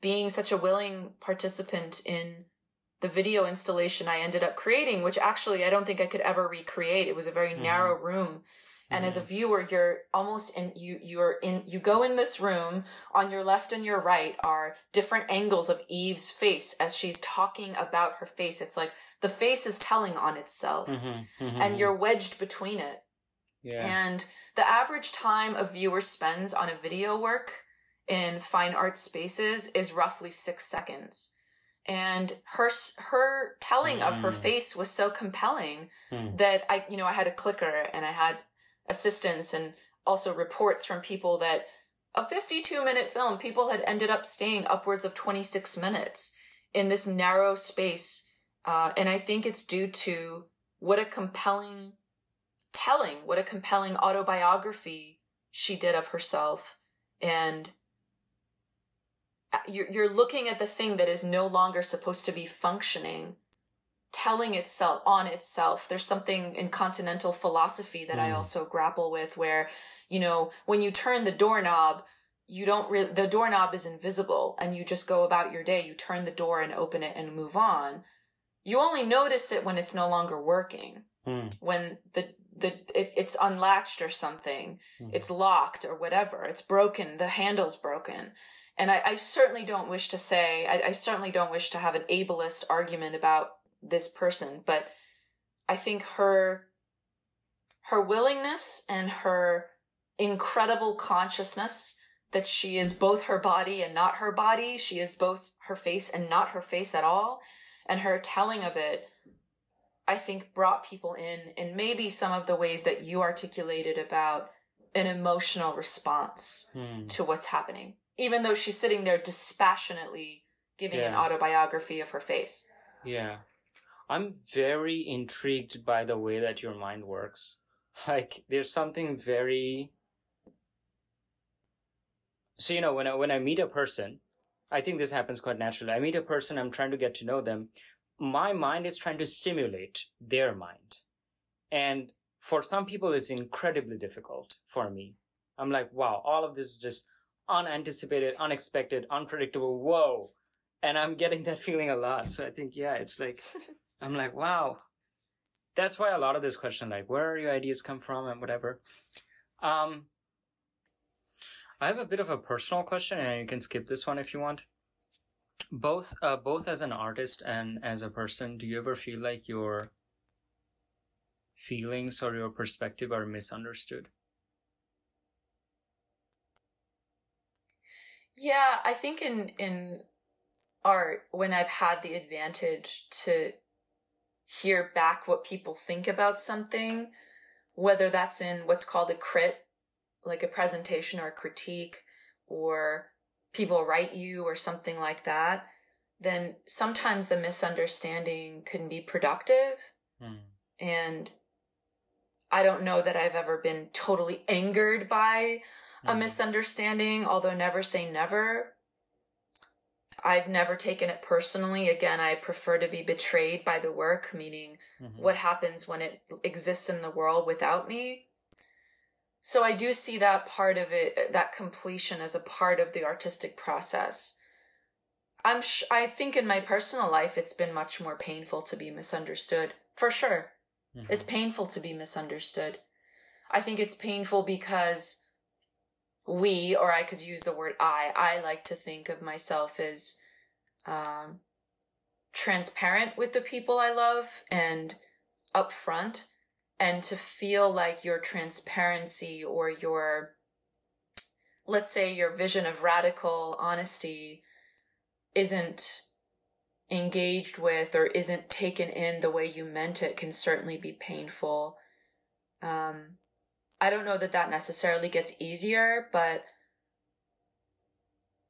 being such a willing participant in the video installation I ended up creating, which actually I don't think I could ever recreate. It was a very mm. narrow room. And mm. as a mm-hmm. viewer, you're almost in, you, you're in, you go in this room on your left and your right are different angles of Eve's face as she's talking about her face. It's like the face is telling on itself mm-hmm. Mm-hmm. and you're wedged between it. Yeah. And the average time a viewer spends on a video work in fine art spaces is roughly six seconds. And her her telling mm. of her mm. face was so compelling mm. that I you know I had a clicker and I had assistants and also reports from people that a 52 minute film people had ended up staying upwards of 26 minutes in this narrow space uh, and i think it's due to what a compelling telling what a compelling autobiography she did of herself. And you're, you're looking at the thing that is no longer supposed to be functioning telling itself on itself. There's something in continental philosophy that mm. i also grapple with where you know when you turn the doorknob you don't really the doorknob is invisible and you just go about your day. You turn the door and open it and move on. You only notice it when it's no longer working. Mm. when the the it, it's unlatched or something mm. it's locked or whatever it's broken the handle's broken and I, I certainly don't wish to say, I, I certainly don't wish to have an ableist argument about this person, but I think her, her willingness and her incredible consciousness that she is both her body and not her body. She is both her face and not her face at all. And her telling of it, I think brought people in and maybe some of the ways that you articulated about an emotional response hmm. to what's happening even though she's sitting there dispassionately giving yeah. an autobiography of her face. Yeah. I'm very intrigued by the way that your mind works. Like there's something very So you know when I when I meet a person, I think this happens quite naturally. I meet a person, I'm trying to get to know them. My mind is trying to simulate their mind. And for some people it's incredibly difficult for me. I'm like, wow, all of this is just unanticipated, unexpected, unpredictable. Whoa. and I'm getting that feeling a lot. So I think, yeah, it's like, I'm like, wow. That's why a lot of this question, like, where are your ideas come from and whatever. Um, I have a bit of a personal question, and you can skip this one if you want. Both, uh, both as an artist and as a person, do you ever feel like your feelings or your perspective are misunderstood? Yeah, I think in in art when I've had the advantage to hear back what people think about something, whether that's in what's called a crit, like a presentation or a critique, or people write you or something like that, then sometimes the misunderstanding can be productive. Mm. And I don't know that I've ever been totally angered by a mm. misunderstanding, although never say never. I've never taken it personally. Again, I prefer to be betrayed by the work, meaning mm-hmm. what happens when it exists in the world without me. So I do see that part of it, that completion as a part of the artistic process. I'm sh- I think in my personal life it's been much more painful to be misunderstood. For sure. Mm-hmm. It's painful to be misunderstood. I think it's painful because we, or I could use the word I, I like to think of myself as um, transparent with the people I love and upfront, and to feel like your transparency or your, let's say, your vision of radical honesty isn't engaged with or isn't taken in the way you meant it can certainly be painful. Um, I don't know that that necessarily gets easier, but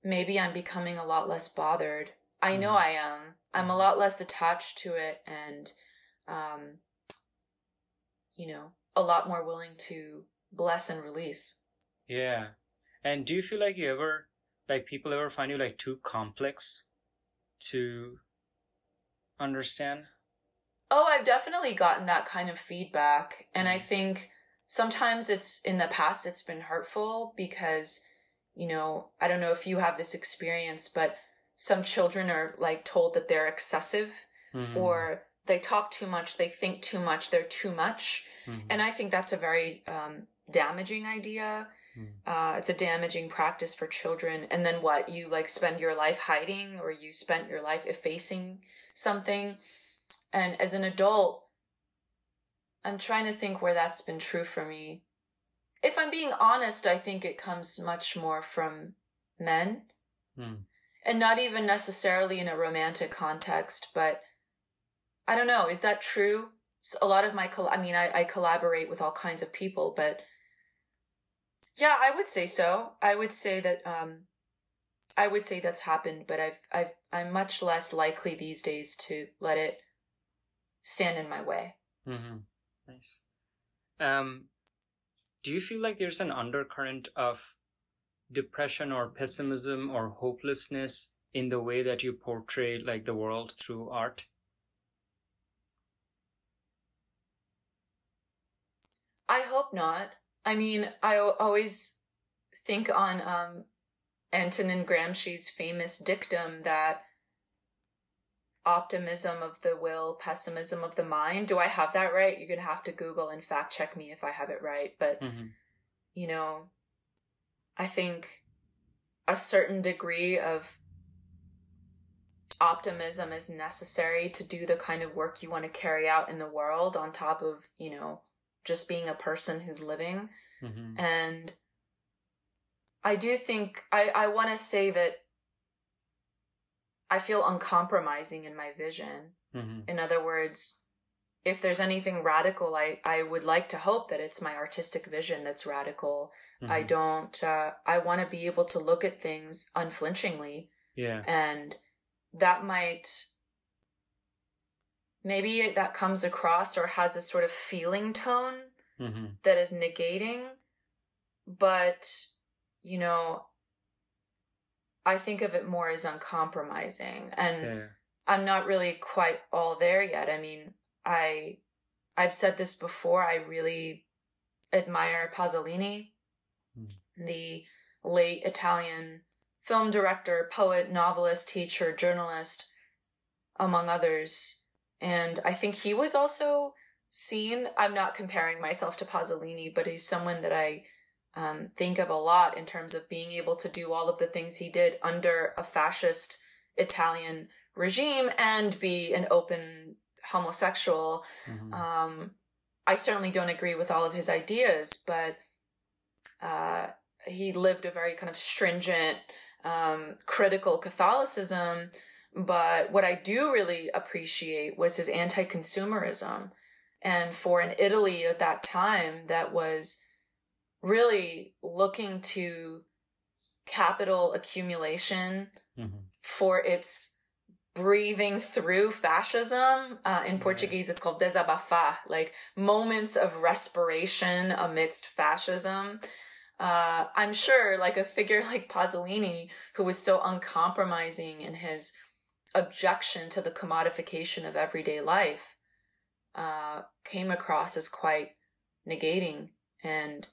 maybe I'm becoming a lot less bothered. I know mm-hmm. I am. I'm a mm-hmm. lot less attached to it and, um, you know, a lot more willing to bless and release. Yeah. And do you feel like you ever, like, people ever find you, like, too complex to understand? Oh, I've definitely gotten that kind of feedback. And I mm-hmm. think sometimes it's in the past it's been hurtful because you know i don't know if you have this experience but some children are like told that they're excessive mm-hmm. or they talk too much they think too much they're too much mm-hmm. and i think that's a very um, damaging idea mm-hmm. uh, it's a damaging practice for children and then what you like spend your life hiding or you spent your life effacing something and as an adult I'm trying to think where that's been true for me. If I'm being honest, I think it comes much more from men. Hmm. And not even necessarily in a romantic context, but I don't know. Is that true? a lot of my, col- I mean, I, I collaborate with all kinds of people, but yeah, I would say so. I would say that, um, I would say that's happened, but I've, I've, I'm much less likely these days to let it stand in my way. Mm-hmm. Nice. Um, do you feel like there's an undercurrent of depression or pessimism or hopelessness in the way that you portray like the world through art? I hope not. I mean, I always think on um, Antonio Gramsci's famous dictum that optimism of the will, pessimism of the mind. Do I have that right? You're going to have to Google and fact check me if I have it right. But, mm-hmm. you know, I think a certain degree of optimism is necessary to do the kind of work you want to carry out in the world on top of, you know, just being a person who's living. Mm-hmm. And I do think I, I want to say that I feel uncompromising in my vision. Mm-hmm. In other words, if there's anything radical, I, I would like to hope that it's my artistic vision that's radical. Mm-hmm. I don't, uh, I want to be able to look at things unflinchingly. Yeah. And that might, maybe that comes across or has a sort of feeling tone mm-hmm. that is negating. But, you know, I think of it more as uncompromising and yeah. I'm not really quite all there yet. I mean, I I've said this before, I really admire Pasolini, mm. the late Italian film director, poet, novelist, teacher, journalist, among others. And I think he was also seen. I'm not comparing myself to Pasolini, but he's someone that I um, think of a lot in terms of being able to do all of the things he did under a fascist Italian regime and be an open homosexual. Mm-hmm. Um, I certainly don't agree with all of his ideas, but uh, he lived a very kind of stringent, um, critical Catholicism. But what I do really appreciate was his anti consumerism. And for an Italy at that time that was really looking to capital accumulation mm-hmm. for its breathing through fascism. Uh, in Portuguese, it's called desabafar, like moments of respiration amidst fascism. Uh, I'm sure, like a figure like Pasolini, who was so uncompromising in his objection to the commodification of everyday life, uh, came across as quite negating and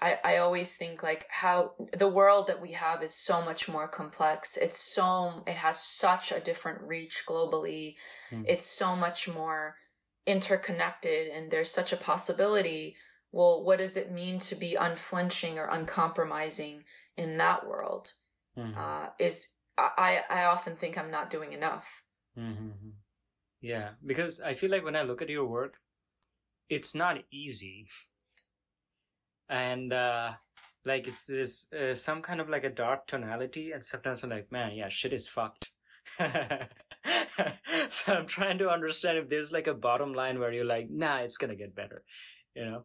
I, I always think like how the world that we have is so much more complex. It's so, it has such a different reach globally. Mm. It's so much more interconnected and there's such a possibility. Well, what does it mean to be unflinching or uncompromising in that world? Mm-hmm. Uh, is I, I often think I'm not doing enough. Mm-hmm. Yeah, because I feel like when I look at your work, it's not easy and uh, like it's this uh, some kind of like a dark tonality, and sometimes I'm like, man, yeah, shit is fucked. so I'm trying to understand if there's like a bottom line where you're like, nah, it's gonna get better, you know.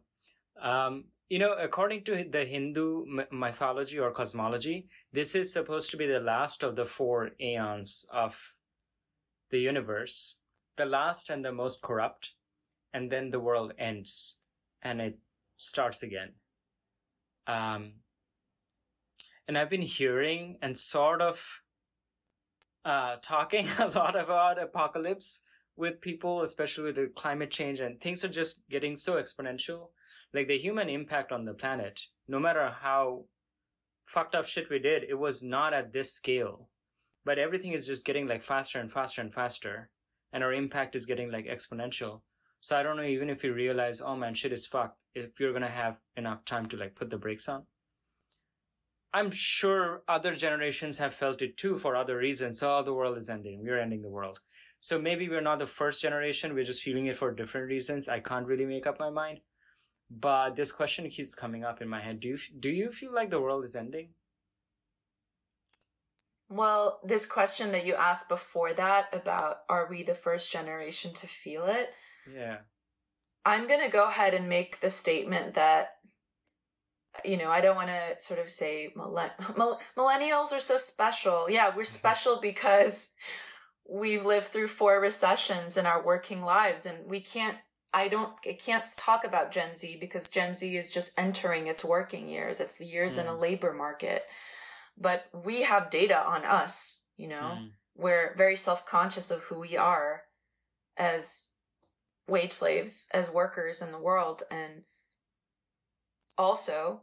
Um, you know, according to the Hindu mythology or cosmology, this is supposed to be the last of the four aeons of the universe, the last and the most corrupt, and then the world ends and it starts again. Um, and I've been hearing and sort of uh, talking a lot about apocalypse with people, especially with the climate change, and things are just getting so exponential. Like the human impact on the planet, no matter how fucked up shit we did, it was not at this scale. But everything is just getting like faster and faster and faster, and our impact is getting like exponential. So I don't know, even if you realize, oh man, shit is fucked, if you're gonna have enough time to like put the brakes on. I'm sure other generations have felt it too for other reasons. Oh, the world is ending. We're ending the world. So maybe we're not the first generation. We're just feeling it for different reasons. I can't really make up my mind. But this question keeps coming up in my head. Do you, do you feel like the world is ending? Well, this question that you asked before that about are we the first generation to feel it? Yeah. I'm going to go ahead and make the statement that, you know, I don't want to sort of say millennials are so special. Yeah, we're special because we've lived through four recessions in our working lives and we can't I don't I can't talk about Gen Z because Gen Z is just entering its working years. It's the years mm. in a mm. labor market. But we have data on us, you know. Mm. We're very self-conscious of who we are as wage slaves as workers in the world and also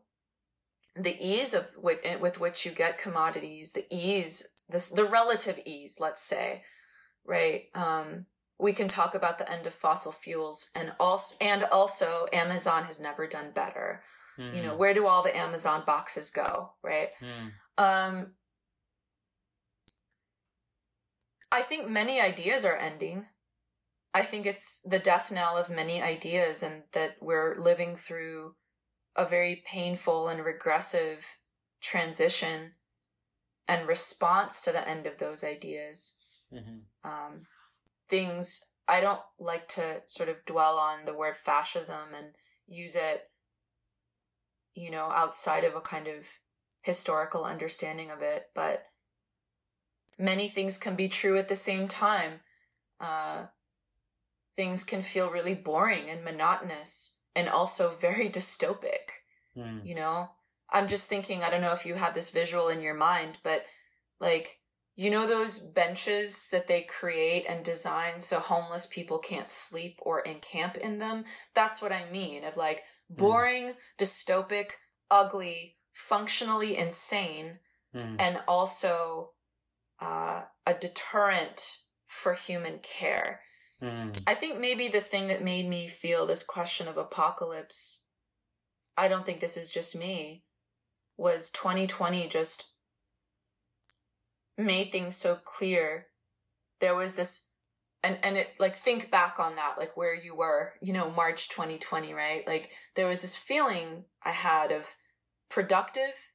the ease of with, with which you get commodities the ease this the relative ease let's say right um we can talk about the end of fossil fuels and also and also amazon has never done better mm. you know mm-hmm. where do all the amazon boxes go right mm. um i think many ideas are ending I think it's the death knell of many ideas and that we're living through a very painful and regressive transition and response to the end of those ideas. Mm-hmm. Um, things I don't like to sort of dwell on the word fascism and use it, you know, outside of a kind of historical understanding of it, but many things can be true at the same time. Uh, things can feel really boring and monotonous and also very dystopic. Mm. You know, I'm just thinking, I don't know if you have this visual in your mind, but like, you know, those benches that they create and design so homeless people can't sleep or encamp in them? That's what I mean of like hmm. boring, mm. dystopic, ugly, functionally insane, mm. and also uh, a deterrent for human care. Mm. I think maybe the thing that made me feel this question of apocalypse, I don't think this is just me, was 2020 just made things so clear. There was this and and it like think back on that like where you were, you know, March 2020, right? Like there was this feeling I had of productive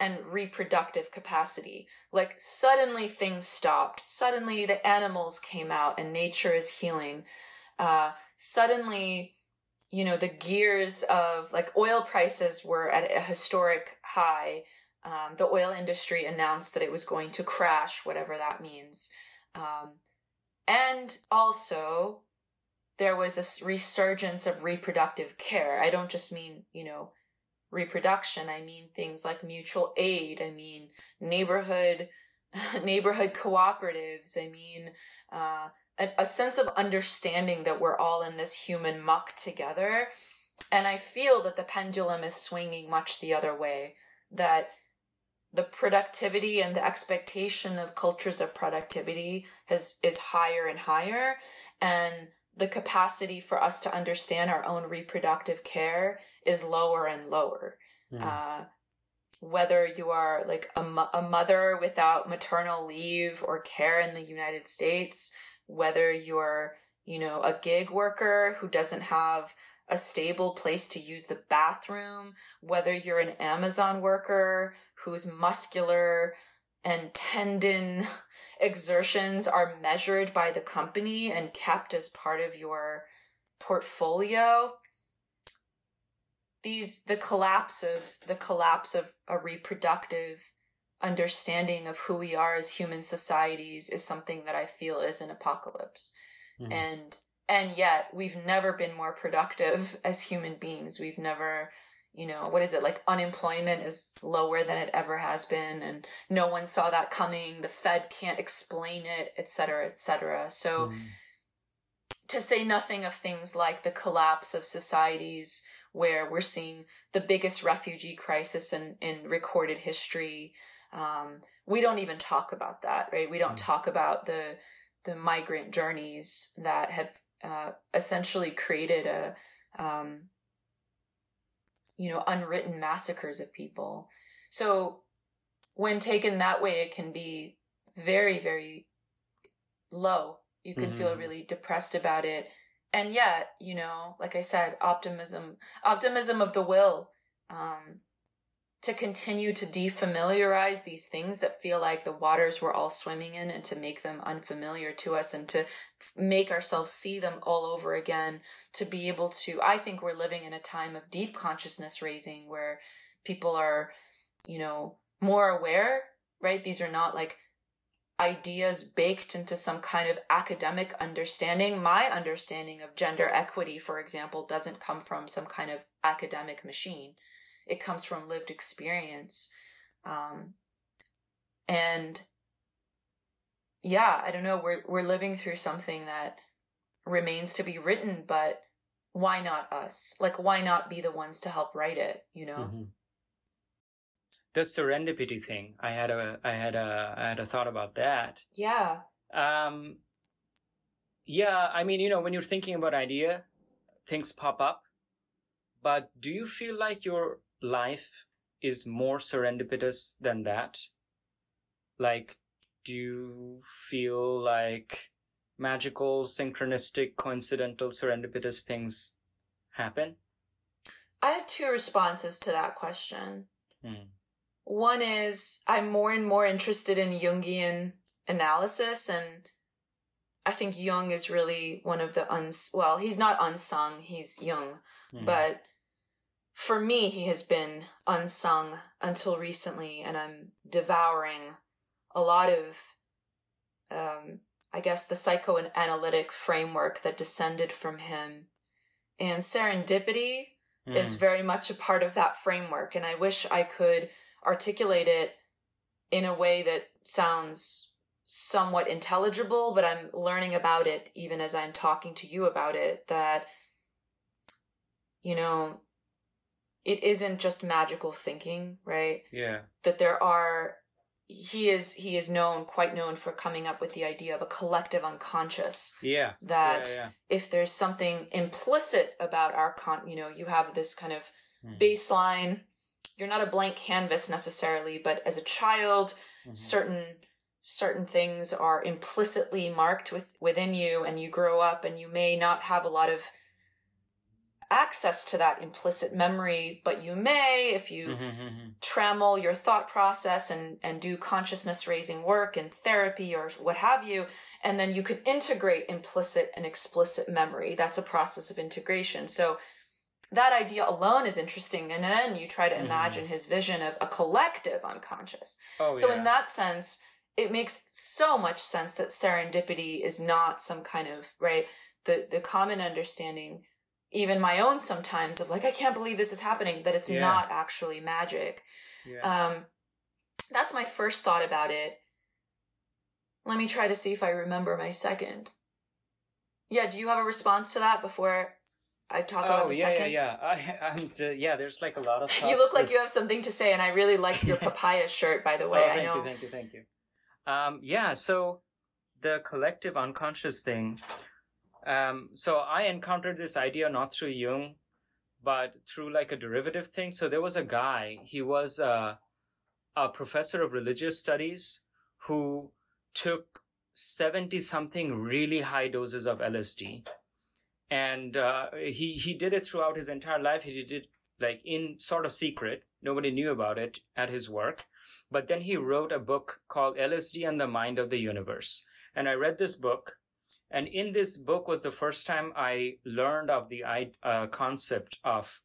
and reproductive capacity. Like suddenly things stopped. Suddenly the animals came out and nature is healing. Uh, suddenly, you know, the gears of like oil prices were at a historic high. Um, the oil industry announced that it was going to crash, whatever that means. Um, and also, there was a resurgence of reproductive care. I don't just mean, you know, reproduction. I mean things like mutual aid. I mean neighborhood neighborhood cooperatives. I mean uh, a, a sense of understanding that we're all in this human muck together. And I feel that the pendulum is swinging much the other way. That the productivity and the expectation of cultures of productivity has is higher and higher and the capacity for us to understand our own reproductive care is lower and lower. Mm. Uh, whether you are like a, a mother without maternal leave or care in the United States, whether you're, you know, a gig worker who doesn't have a stable place to use the bathroom, whether you're an Amazon worker whose muscular and tendon exertions are measured by the company and kept as part of your portfolio these the collapse of the collapse of a reproductive understanding of who we are as human societies is something that i feel is an apocalypse. Mm-hmm. and and yet we've never been more productive as human beings. We've never you know what is it? Like unemployment is lower than it ever has been and no one saw that coming. The fed can't explain it et cetera et cetera. So mm. to say nothing of things like the collapse of societies where we're seeing the biggest refugee crisis in, in recorded history um, we don't even talk about that right we don't mm. talk about the the migrant journeys that have uh, essentially created a um, you know, unwritten massacres of people. So when taken that way, it can be very, very low. You can mm-hmm. feel really depressed about it. And yet, you know, like I said, optimism, optimism of the will, um, to continue to defamiliarize these things that feel like the waters we're all swimming in and to make them unfamiliar to us and to make ourselves see them all over again to be able to i think we're living in a time of deep consciousness raising where people are you know more aware right? These are not like ideas baked into some kind of academic understanding. My understanding of gender equity for example doesn't come from some kind of academic machine it comes from lived experience. Um, and yeah i don't know we're we're living through something that remains to be written but why not us? Like why not be the ones to help write it you know? Mm-hmm. the serendipity thing i had a i had a i had a thought about that. Yeah. Um yeah i mean you know when you're thinking about idea things pop up. But do you feel like your life is more serendipitous than that? Like, do you feel like magical, synchronistic, coincidental, serendipitous things happen? I have two responses to that question. Hmm. One is I'm more and more interested in Jungian analysis, and I think Jung is really one of the uns. Well, he's not unsung; he's Jung, hmm. but for me, he has been unsung until recently, and I'm devouring a lot of, um, I guess, the psychoanalytic framework that descended from him. And serendipity mm. is very much a part of that framework, and I wish I could articulate it in a way that sounds somewhat intelligible, but I'm learning about it even as I'm talking to you about it. That, you know, it isn't just magical thinking, right? Yeah. That there are he is he is known quite known for coming up with the idea of a collective unconscious yeah that yeah, yeah. if there's something implicit about our con you know you have this kind of mm-hmm. baseline you're not a blank canvas necessarily but as a child mm-hmm. certain certain things are implicitly marked with within you and you grow up and you may not have a lot of access to that implicit memory, but you may if you mm-hmm, mm-hmm. trammel your thought process and, and do consciousness raising work and therapy or what have you. And then you can integrate implicit and explicit memory. That's a process of integration. So that idea alone is interesting. And then you try to mm-hmm. imagine his vision of a collective unconscious. Oh, so yeah. in that sense, it makes so much sense that serendipity is not some kind of, right? The, the common understanding even my own sometimes of like i can't believe this is happening that it's yeah. not actually magic. Yeah. um that's my first thought about it. Let me try to see if i remember my second. Yeah do you have a response to that before i talk oh, about the yeah, second? yeah. Yeah I, I'm, uh, yeah there's like a lot of you look like you have something to say and i really like your papaya shirt by the way oh, thank i know. you thank you thank you. Um yeah so the collective unconscious thing um, so I encountered this idea not through Jung, but through like a derivative thing. So there was a guy, he was a, a professor of religious studies who took 70 something really high doses of LSD. And uh, he, he did it throughout his entire life. He did it like in sort of secret. Nobody knew about it at his work. But then he wrote a book called LSD and the Mind of the Universe. And I read this book and in this book was the first time I learned of the uh, concept of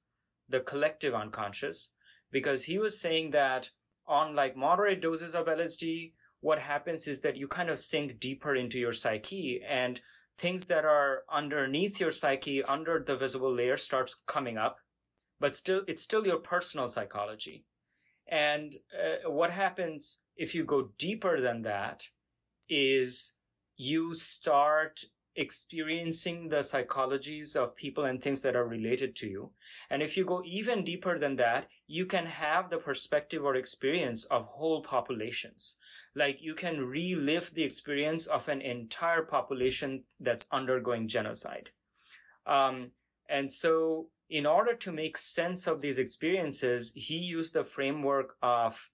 the collective unconscious, because he was saying that on like moderate doses of LSD, what happens is that you kind of sink deeper into your psyche and things that are underneath your psyche, under the visible layer starts coming up, but still, it's still your personal psychology. And uh, what happens if you go deeper than that is you start experiencing the psychologies of people and things that are related to you. And if you go even deeper than that, you can have the perspective or experience of whole populations. Like you can relive the experience of an entire population that's undergoing genocide. Um, and so in order to make sense of these experiences, he used the framework of,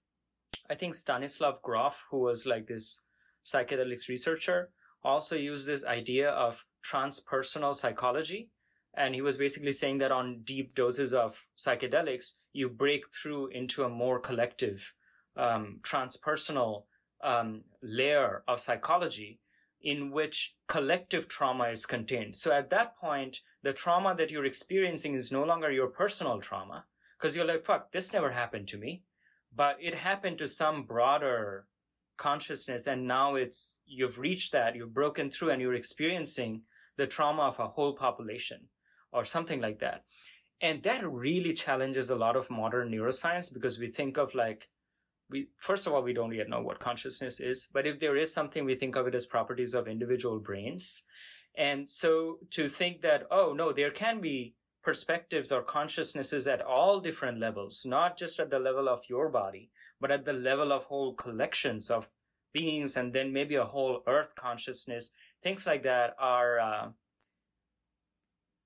I think Stanislav Grof, who was like this psychedelics researcher, also used this idea of transpersonal psychology. And he was basically saying that on deep doses of psychedelics, you break through into a more collective, um, transpersonal um, layer of psychology in which collective trauma is contained. So at that point, the trauma that you're experiencing is no longer your personal trauma because you're like, fuck, this never happened to me. But it happened to some broader consciousness and now it's you've reached that you've broken through and you're experiencing the trauma of a whole population or something like that. And that really challenges a lot of modern neuroscience because we think of like we first of all we don't yet know what consciousness is but if there is something we think of it as properties of individual brains. And so to think that oh no there can be perspectives or consciousnesses at all different levels not just at the level of your body but at the level of whole collections of beings and then maybe a whole earth consciousness. Things like that are uh,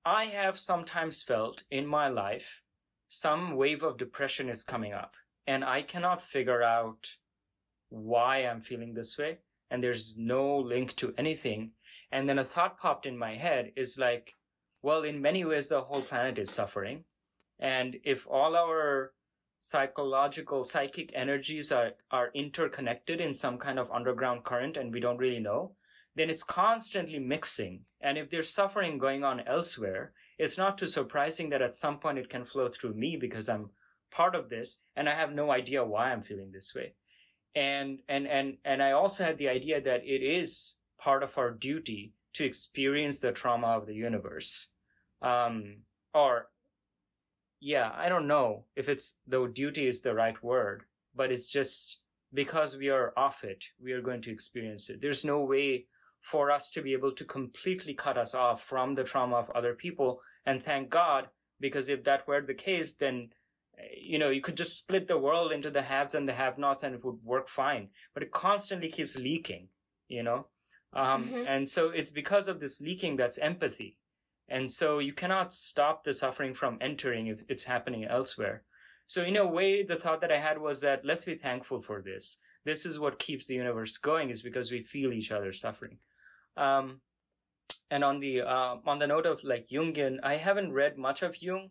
i have sometimes felt in my life some wave of depression is coming up and i cannot figure out why i'm feeling this way and there's no link to anything. And then a thought popped in my head is like well in many ways the whole planet is suffering. And if all our psychological psychic energies are are interconnected in some kind of underground current and we don't really know then it's constantly mixing. And if there's suffering going on elsewhere it's not too surprising that at some point it can flow through me because i'm part of this and i have no idea why i'm feeling this way. And and and and i also had the idea that it is part of our duty to experience the trauma of the universe um, or yeah, I don't know if it's though duty is the right word, but it's just because we are off it, we are going to experience it. There's no way for us to be able to completely cut us off from the trauma of other people. And thank God, because if that were the case, then you know, you could just split the world into the haves and the have nots and it would work fine. But it constantly keeps leaking, you know? Um, mm-hmm. And so it's because of this leaking that's empathy. And so you cannot stop the suffering from entering if it's happening elsewhere. So, in a way, the thought that I had was that let's be thankful for this. This is what keeps the universe going, is because we feel each other's suffering. Um, and on the uh, on the note of like Jungian, I haven't read much of Jung,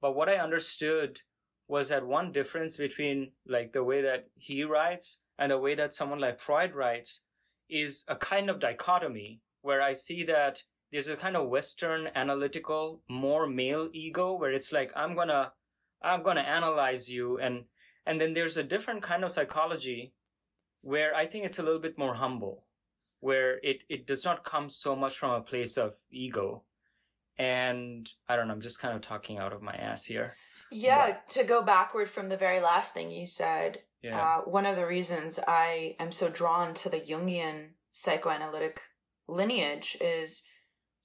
but what I understood was that one difference between like the way that he writes and the way that someone like Freud writes is a kind of dichotomy where I see that there's a kind of Western analytical, more male ego where it's like I'm gonna I'm gonna analyze you and and then there's a different kind of psychology where I think it's a little bit more humble, where it, it does not come so much from a place of ego. And I don't know, I'm just kind of talking out of my ass here. Yeah, but, to go backward from the very last thing you said, yeah. Uh, one of the reasons I am so drawn to the Jungian psychoanalytic lineage is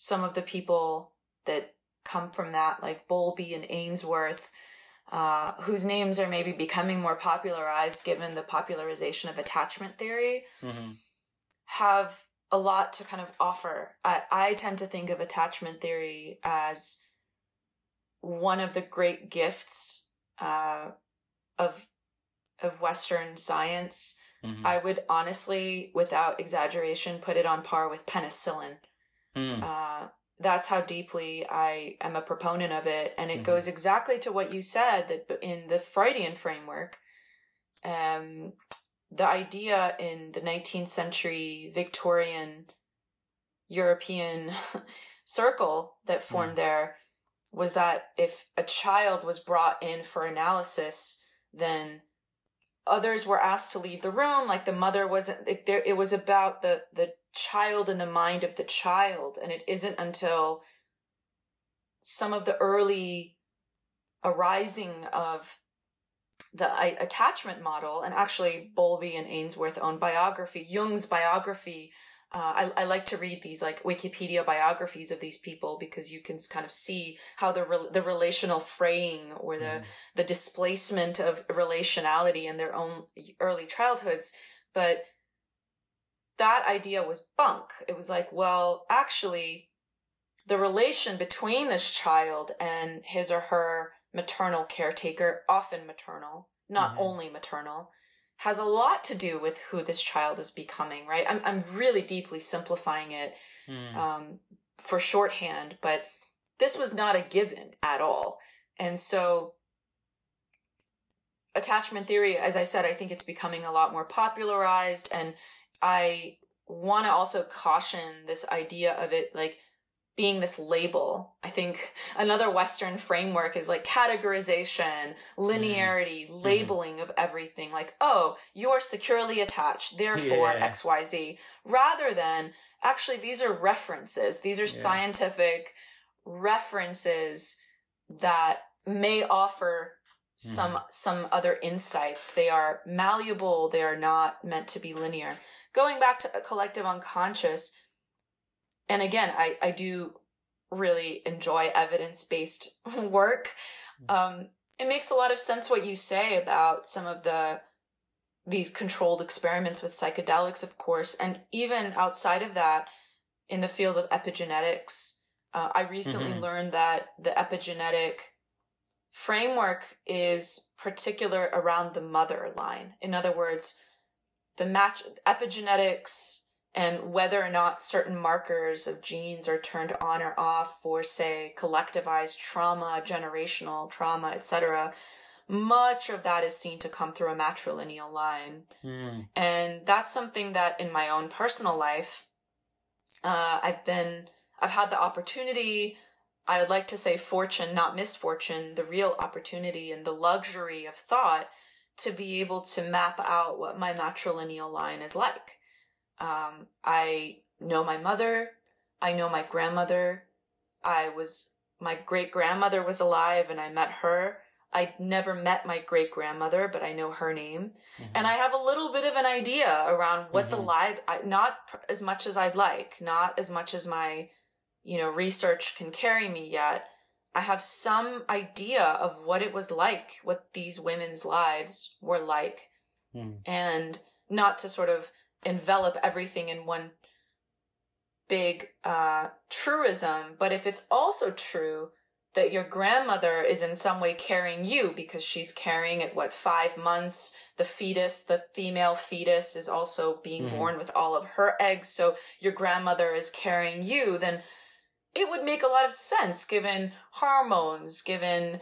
some of the people that come from that, like Bowlby and Ainsworth, uh, whose names are maybe becoming more popularized given the popularization of attachment theory, mm-hmm. have a lot to kind of offer. I, I tend to think of attachment theory as one of the great gifts uh, of of Western science. Mm-hmm. I would honestly, without exaggeration, put it on par with penicillin. Mm. Uh, that's how deeply I am a proponent of it. And it mm-hmm. goes exactly to what you said that in the Freudian framework, um, the idea in the 19th century Victorian European circle that formed mm. there was that if a child was brought in for analysis, then others were asked to leave the room like the mother wasn't it, there it was about the the child in the mind of the child and it isn't until some of the early arising of the attachment model and actually Bowlby and Ainsworth own biography Jung's biography uh, I, I, like to read these like Wikipedia biographies of these people because you can kind of see how the re- the relational fraying or the mm. the displacement of relationality in their own early childhoods. But that idea was bunk. It was like, well, actually, the relation between this child and his or her maternal caretaker, often maternal, not mm-hmm. only maternal, has a lot to do with who this child is becoming, right? I'm, I'm really deeply simplifying it mm. um, for shorthand, but this was not a given at all. And so, attachment theory, as I said, I think it's becoming a lot more popularized. And I want to also caution this idea of it like being this label. I think another Western framework is like categorization, linearity, mm-hmm. labeling of everything. Like, oh, you're securely attached, therefore yeah. XYZ, rather than actually these are references. These are yeah. scientific references that may offer some mm. some other insights. They are malleable, they are not meant to be linear. Going back to a collective unconscious, and again, I, I do really enjoy evidence based work. Mm. Um, it makes a lot of sense what you say about some of the these controlled experiments with psychedelics, of course, and even outside of that, in the field of epigenetics, uh, I recently mm-hmm. learned that the epigenetic framework is particular around the mother line. In other words, the match epigenetics and whether or not certain markers of genes are turned on or off for say collectivized trauma generational trauma etc much of that is seen to come through a matrilineal line mm. and that's something that in my own personal life uh, i've been i've had the opportunity i would like to say fortune not misfortune the real opportunity and the luxury of thought to be able to map out what my matrilineal line is like um, I know my mother. I know my grandmother. I was, my great grandmother was alive and I met her. I never met my great grandmother, but I know her name. Mm-hmm. And I have a little bit of an idea around what mm-hmm. the live, not as much as I'd like, not as much as my, you know, research can carry me yet. I have some idea of what it was like, what these women's lives were like. Mm. And not to sort of envelop everything in one big uh, truism, but if it's also true that your grandmother is in some way carrying you because she's carrying at what five months the fetus the female fetus is also being mm-hmm. born with all of her eggs so your grandmother is carrying you then it would make a lot of sense given hormones given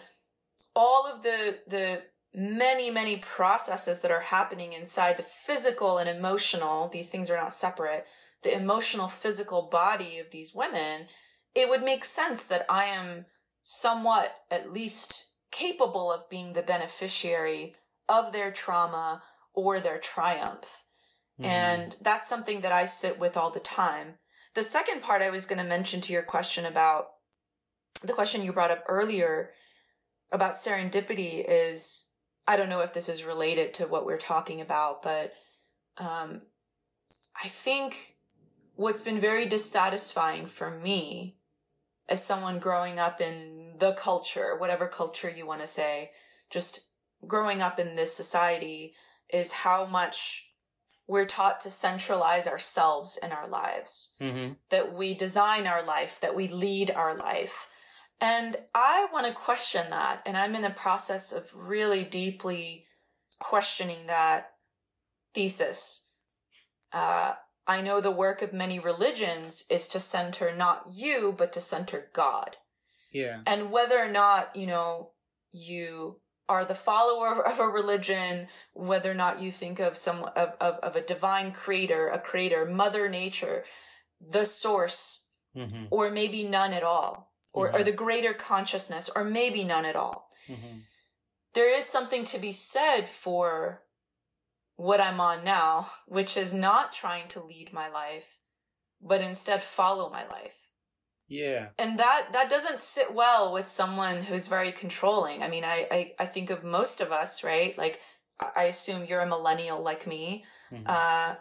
all of the the many many processes that are happening inside the physical and emotional these things are not separate the emotional physical body of these women it would make sense that i am somewhat at least capable of being the beneficiary of their trauma or their triumph. Mm. And that's something that I sit with all the time. The second part I was going to mention to your question about the question you brought up earlier about serendipity is I don't know if this is related to what we're talking about, but um, I think what's been very dissatisfying for me as someone growing up in the culture, whatever culture you want to say, just growing up in this society is how much we're taught to centralize ourselves in our lives, mm-hmm. that we design our life, that we lead our life. And I want to question that. And I'm in the process of really deeply questioning that thesis. Uh, I know the work of many religions is to center not you, but to center God. Yeah. And whether or not, you know, you are the follower of a religion, whether or not you think of some of, of, of a divine creator, a creator, mother nature, the source, mm-hmm. or maybe none at all, or, mm-hmm. or the greater consciousness, or maybe none at all. Mm-hmm. There is something to be said for what I'm on now, which is not trying to lead my life, but instead follow my life. Yeah. And that that doesn't sit well with someone who's very controlling. I mean, I I, I think of most of us, right? Like I assume you're a millennial like me. Mm-hmm. Uh,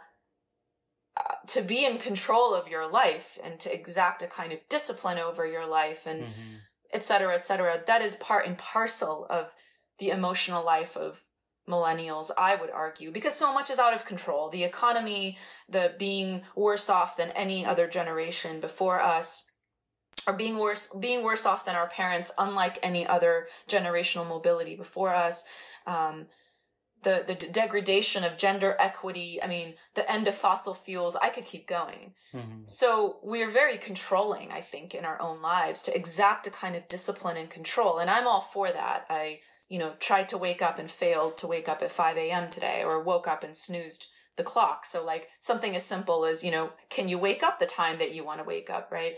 to be in control of your life and to exact a kind of discipline over your life and mm-hmm. et cetera, et cetera, that is part and parcel of the emotional life of millennials, I would argue, because so much is out of control. The economy, the being worse off than any other generation before us, or being worse, being worse off than our parents, unlike any other generational mobility before us. Um, the the degradation of gender equity. I mean, the end of fossil fuels. I could keep going. Mm-hmm. So we are very controlling, I think, in our own lives to exact a kind of discipline and control. And I'm all for that. I you know, tried to wake up and failed to wake up at 5 a.m. today or woke up and snoozed the clock. So like something as simple as, you know, can you wake up the time that you want to wake up, right?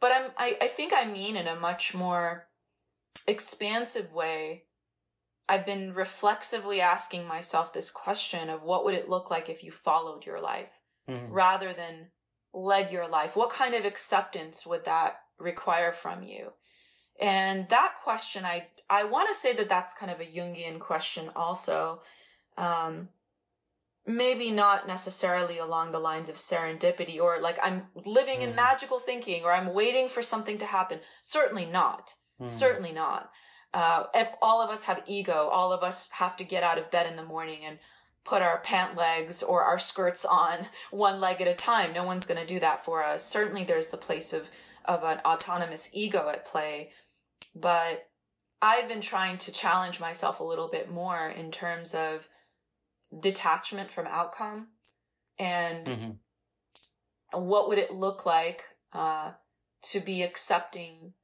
But I'm, I, I think I mean in a much more expansive way. I've been reflexively asking myself this question of what would it look like if you followed your life mm. rather than led your life? What kind of acceptance would that require from you? And that question, I, I want to say that that's kind of a Jungian question also. Um, maybe not necessarily along the lines of serendipity or like I'm living mm. in magical thinking or I'm waiting for something to happen. Certainly not. Mm. Certainly not. Uh, all of us have ego. All of us have to get out of bed in the morning and put our pant legs or our skirts on one leg at a time. No one's going to do that for us. Certainly there's the place of, of an autonomous ego at play. But I've been trying to challenge myself a little bit more in terms of detachment from outcome and mm-hmm. what would it look like uh, to be accepting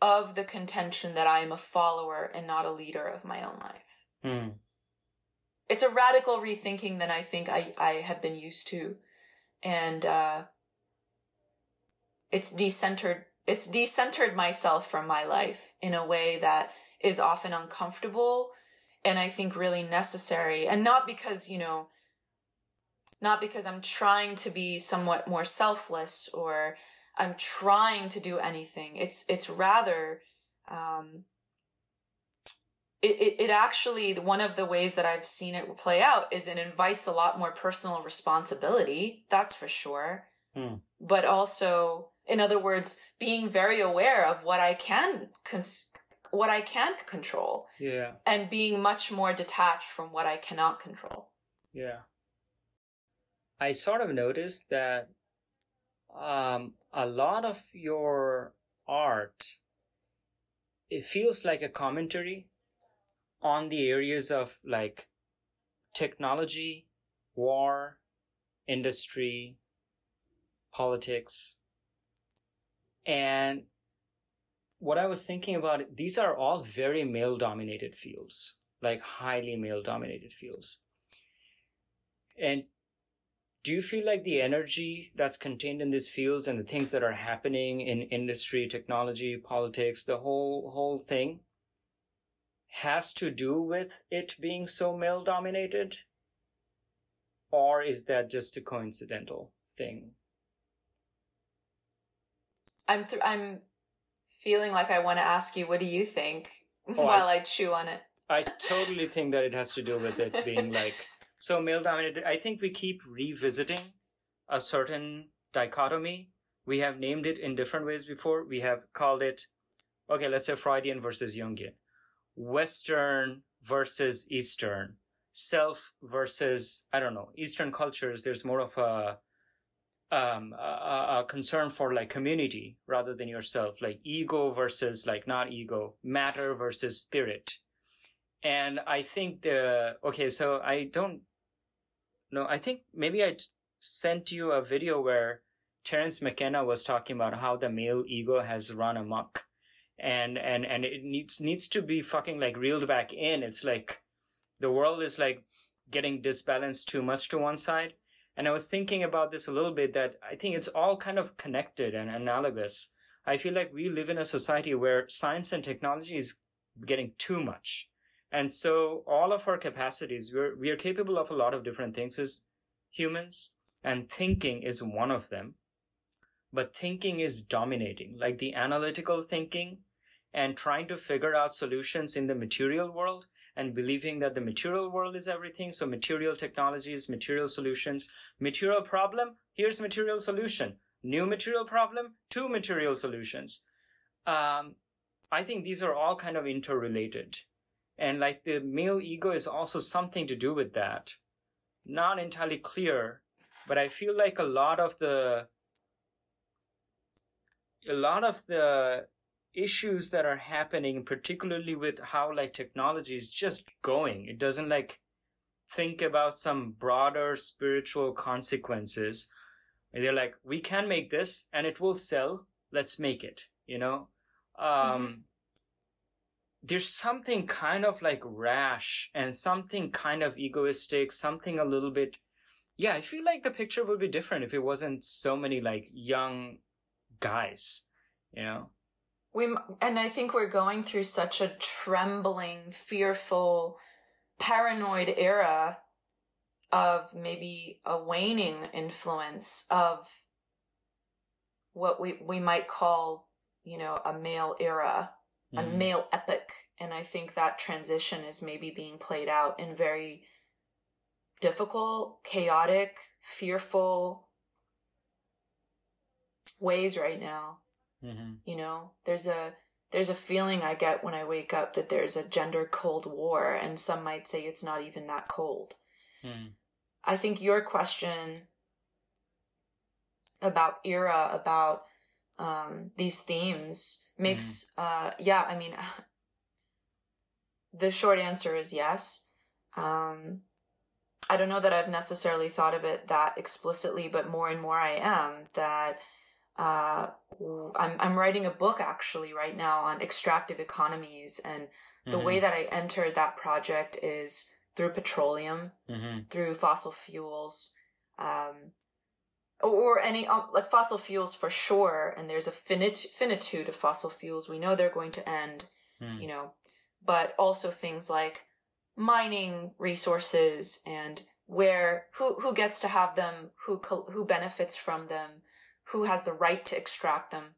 of the contention that I am a follower and not a leader of my own life. Mm. It's a radical rethinking than I think I, I have been used to. And uh, it's decentered it's decentered myself from my life in a way that is often uncomfortable and I think really necessary. And not because, you know, not because I'm trying to be somewhat more selfless or I'm trying to do anything. It's it's rather um it, it, it actually one of the ways that I've seen it play out is it invites a lot more personal responsibility, that's for sure. Mm. But also in other words, being very aware of what I can cons- what I can control. Yeah. And being much more detached from what I cannot control. Yeah. I sort of noticed that um, a lot of your art it feels like a commentary on the areas of like technology, war, industry, politics. And what I was thinking about, these are all very male dominated fields, like highly male dominated fields. And do you feel like the energy that's contained in these fields and the things that are happening in industry, technology, politics, the whole whole thing has to do with it being so male dominated? Or is that just a coincidental thing? I'm th- I'm feeling like I want to ask you what do you think oh, while I, I chew on it. I totally think that it has to do with it being like so male dominated. I think we keep revisiting a certain dichotomy. We have named it in different ways before. We have called it, okay, let's say Freudian versus Jungian, Western versus Eastern, self versus, I don't know, Eastern cultures. There's more of a, um, a, a concern for like community rather than yourself, like ego versus like not ego, matter versus spirit. And I think the, okay, so I don't no, I think maybe I sent you a video where Terence McKenna was talking about how the male ego has run amok, and and and it needs needs to be fucking like reeled back in. It's like the world is like getting disbalanced too much to one side. And I was thinking about this a little bit that I think it's all kind of connected and analogous. I feel like we live in a society where science and technology is getting too much. And so all of our capacities, we're, we are capable of a lot of different things as humans, and thinking is one of them. But thinking is dominating, like the analytical thinking and trying to figure out solutions in the material world and believing that the material world is everything. So material technologies, material solutions, material problem, here's material solution. New material problem, two material solutions. Um, I think these are all kind of interrelated. And like the male ego is also something to do with that. Not entirely clear, but I feel like a lot of the a lot of the issues that are happening, particularly with how like technology is just going, it doesn't like think about some broader spiritual consequences. And they're like, we can make this and it will sell. Let's make it, you know? Um, mm-hmm there's something kind of like rash and something kind of egoistic, something a little bit. Yeah, I feel like the picture would be different if it wasn't so many like young guys, you know? We and I think we're going through such a trembling, fearful, paranoid era of maybe a waning influence of what we we might call, you know, a male era mm. a mm-hmm. male epic. And I think that transition is maybe being played out in very difficult, chaotic, fearful ways right now. Mm-hmm. You know, there's a there's a feeling I get when I wake up that there's a gender cold war, and some might say it's not even that cold. Mm. I think your question about era, about um, these themes, makes mm. uh yeah i mean the short answer is yes um i don't know that i've necessarily thought of it that explicitly but more and more i am that uh i'm i'm writing a book actually right now on extractive economies and the mm-hmm. way that i entered that project is through petroleum mm-hmm. through fossil fuels um or any um, like fossil fuels for sure and there's a finit- finitude of fossil fuels we know they're going to end mm. you know but also things like mining resources and where who who gets to have them who who benefits from them who has the right to extract them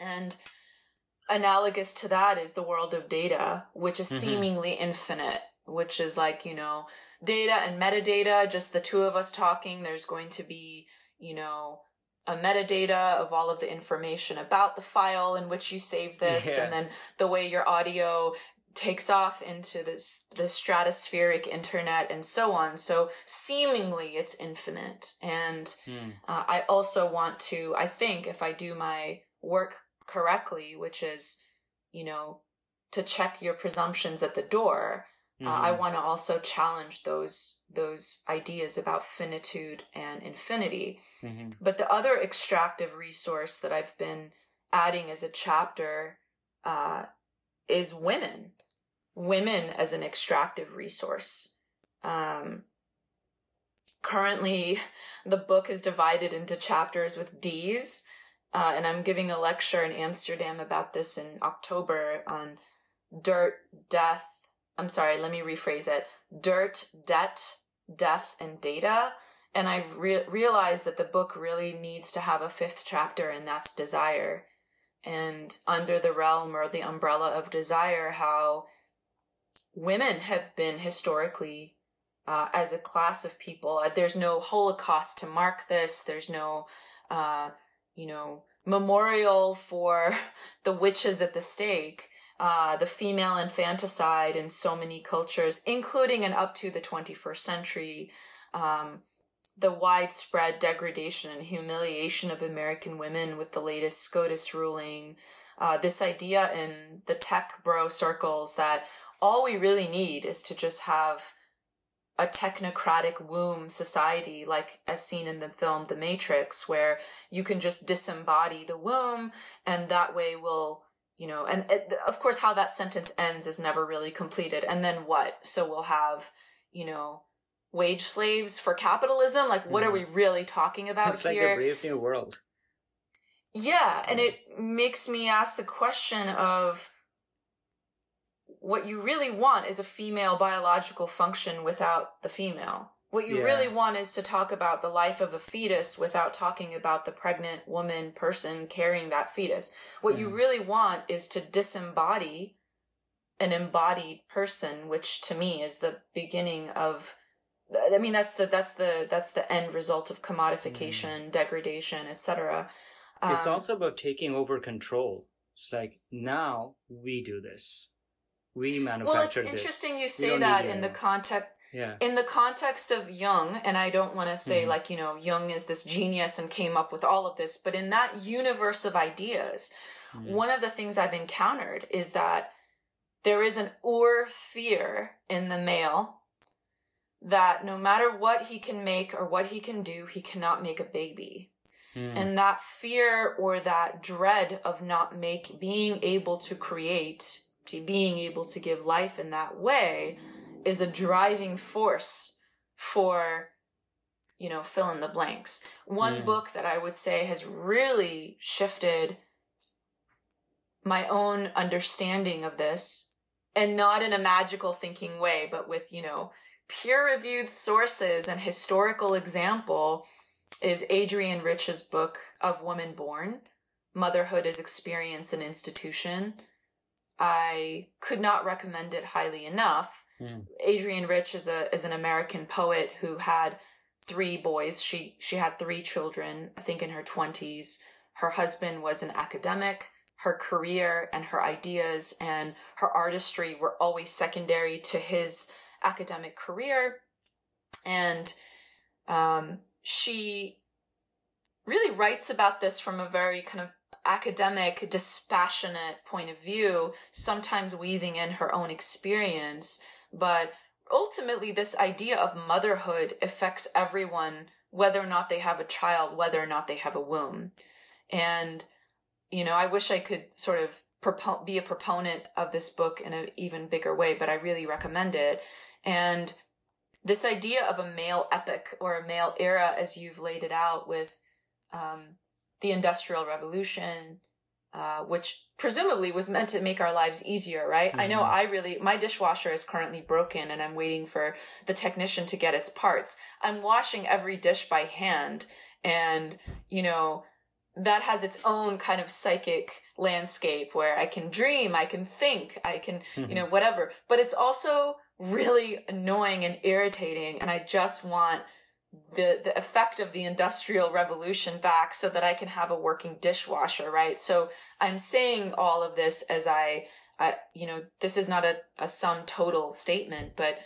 and analogous to that is the world of data which is mm-hmm. seemingly infinite which is like, you know, data and metadata, just the two of us talking. There's going to be, you know, a metadata of all of the information about the file in which you save this yeah. and then the way your audio takes off into this the stratospheric internet and so on so seemingly it's infinite and hmm. uh, i also want to i think if i do my work correctly which is you know to check your presumptions at the door mm-hmm. uh, i mm-hmm. want to also challenge those those ideas about finitude and infinity mm-hmm. but the other extractive resource that i've been adding as a chapter uh, is women women as an extractive resource. Um, currently, the book is divided into chapters with D's, uh, and I'm giving a lecture in Amsterdam about this in October on dirt, death. I'm sorry, let me rephrase it dirt, debt, death, and data. And I re- realized that the book really needs to have a fifth chapter, and that's desire. And under the realm or the umbrella of desire, how women have been historically uh, as a class of people. Uh, there's no Holocaust to mark this. There's no, uh, you know, memorial for the witches at the stake. Uh, the female infanticide in so many cultures, including and up to the 21st century, um, the widespread degradation and humiliation of American women with the latest SCOTUS ruling, uh, this idea in the tech bro circles that all we really need is to just have a technocratic womb society like as seen in the film the matrix where you can just disembody the womb and that way we'll you know and it, of course how that sentence ends is never really completed. And then what? So we'll have you know wage slaves for capitalism? Like what mm. are we really talking about it's here It's like a brave new world. Yeah and it makes me ask the question of what you really want is a female biological function without the female. What you yeah. really want is to talk about the life of a fetus without talking about the pregnant woman person carrying that fetus. What mm. you really want is to disembody an embodied person, which to me is the beginning of I mean that's the that's the that's the end result of commodification, mm. degradation, etc. Um, it's also about taking over control. It's like now we do this we well it's interesting you say that in the context yeah. in the context of Jung, and I don't want to say mm-hmm. like, you know, Jung is this genius and came up with all of this, but in that universe of ideas, mm-hmm. one of the things I've encountered is that there is an ur fear in the male that no matter what he can make or what he can do, he cannot make a baby. Mm. And that fear or that dread of not make being able to create being able to give life in that way is a driving force for you know fill in the blanks one mm. book that i would say has really shifted my own understanding of this and not in a magical thinking way but with you know peer reviewed sources and historical example is adrienne rich's book of woman born motherhood as experience and institution I could not recommend it highly enough. Mm. Adrienne Rich is a is an American poet who had three boys. She she had three children, I think in her 20s. Her husband was an academic. Her career and her ideas and her artistry were always secondary to his academic career. And um, she really writes about this from a very kind of academic, dispassionate point of view, sometimes weaving in her own experience. But ultimately, this idea of motherhood affects everyone, whether or not they have a child, whether or not they have a womb. And, you know, I wish I could sort of propo- be a proponent of this book in an even bigger way, but I really recommend it. And this idea of a male epic or a male era, as you've laid it out with um, the Industrial Revolution, uh, which presumably was meant to make our lives easier, right? Mm-hmm. I know mm-hmm. I really, my dishwasher is currently broken and I'm waiting for the technician to get its parts. I'm washing every dish by hand and, you know, that has its own kind of psychic landscape where I can dream, I can think, I can, mm-hmm. you know, whatever. But it's also really annoying and irritating. And I just want the the effect of the industrial revolution back so that I can have a working dishwasher, right? So I'm saying all of this as I, I you know, this is not a, a sum total statement, but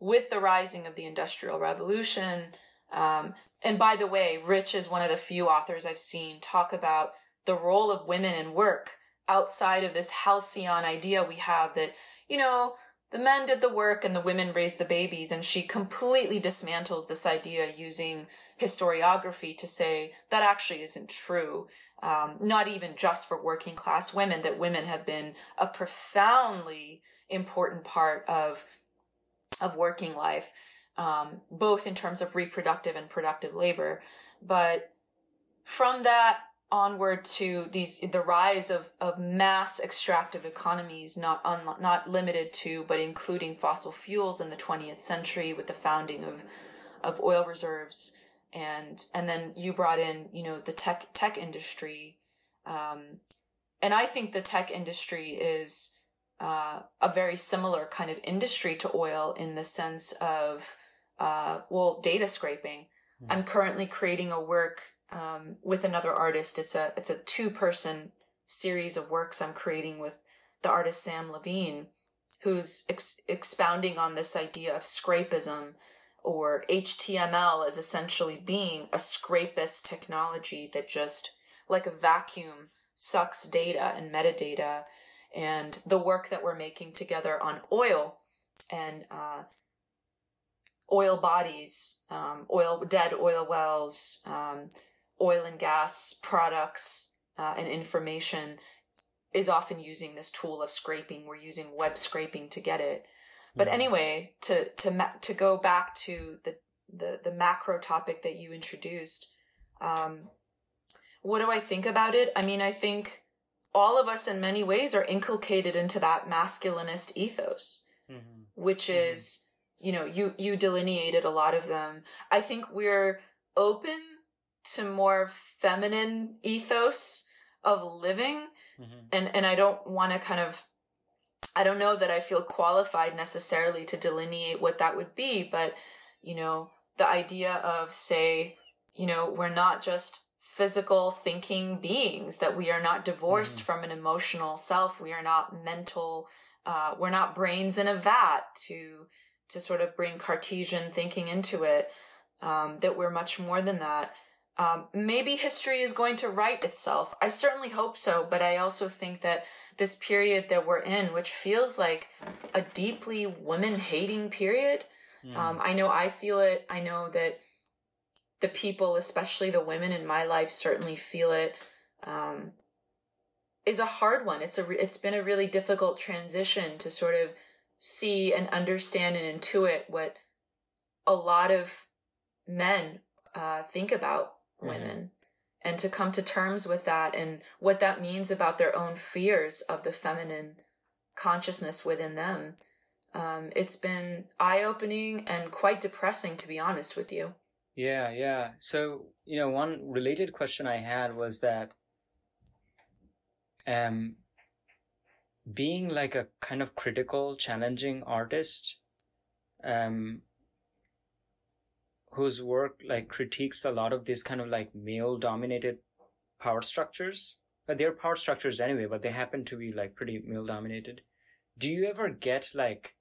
with the rising of the industrial revolution, um, and by the way, Rich is one of the few authors I've seen talk about the role of women in work outside of this halcyon idea we have that, you know, the men did the work and the women raised the babies and she completely dismantles this idea using historiography to say that actually isn't true um, not even just for working class women that women have been a profoundly important part of of working life um, both in terms of reproductive and productive labor. But from that onward to these the rise of, of mass extractive economies not un, not limited to but including fossil fuels in the 20th century with the founding of of oil reserves and and then you brought in you know the tech tech industry um, and I think the tech industry is uh, a very similar kind of industry to oil in the sense of uh, well data scraping. Mm-hmm. I'm currently creating a work um, with another artist. It's a it's a two person series of works I'm creating with the artist Sam Lavigne, who's ex- expounding on this idea of scrapism or HTML as essentially being a scrapist technology that just like a vacuum sucks data and metadata and the work that we're making together on oil and uh, oil bodies, um, oil dead oil wells, um, oil and gas products uh, and information is often using this tool of scraping. We're using web scraping to get it. But anyway, to to ma- to go back to the the the macro topic that you introduced, um, what do I think about it? I mean, I think all of us, in many ways, are inculcated into that masculinist ethos, mm-hmm. which mm-hmm. is, you know, you you delineated a lot of them. I think we're open to more feminine ethos of living mm-hmm. and and I don't want to kind of I don't know that I feel qualified necessarily to delineate what that would be but you know the idea of say you know we're not just physical thinking beings that we are not divorced mm-hmm. from an emotional self we are not mental uh, we're not brains in a vat to to sort of bring cartesian thinking into it um, that we're much more than that um, maybe history is going to write itself. I certainly hope so, but I also think that this period that we're in, which feels like a deeply women hating period, mm. um, I know I feel it. I know that the people, especially the women in my life, certainly feel it. Um, is a hard one. It's a re- it's been a really difficult transition to sort of see and understand and intuit what a lot of men uh, think about mm-hmm. women and to come to terms with that and what that means about their own fears of the feminine consciousness within them. Um, it's been eye opening and quite depressing, to be honest with you. Yeah, yeah. So, you know, one related question I had was that um, being like a kind of critical, challenging artist, um, whose work like critiques a lot of these kind of like male dominated power structures but they're power structures anyway but they happen to be like pretty male dominated do you ever get like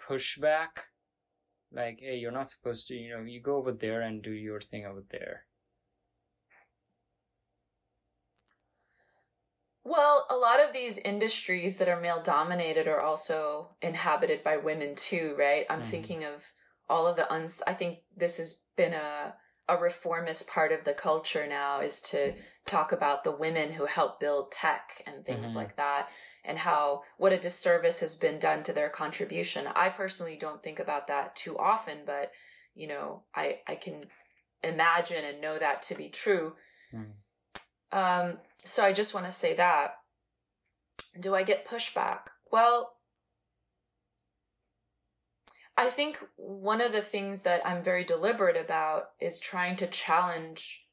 pushback? Like hey you're not supposed to you know you go over there and do your thing over there Well, a lot of these industries that are male dominated are also inhabited by women too, right? I'm mm. thinking of all of the uns I think this has been a a reformist part of the culture now is to talk about the women who help build tech and things mm-hmm. like that and how what a disservice has been done to their contribution. I personally don't think about that too often, but you know, I I can imagine and know that to be true. Mm. Um so I just want to say that. Do I get pushback? Well, I think one of the things that I'm very deliberate about is trying to challenge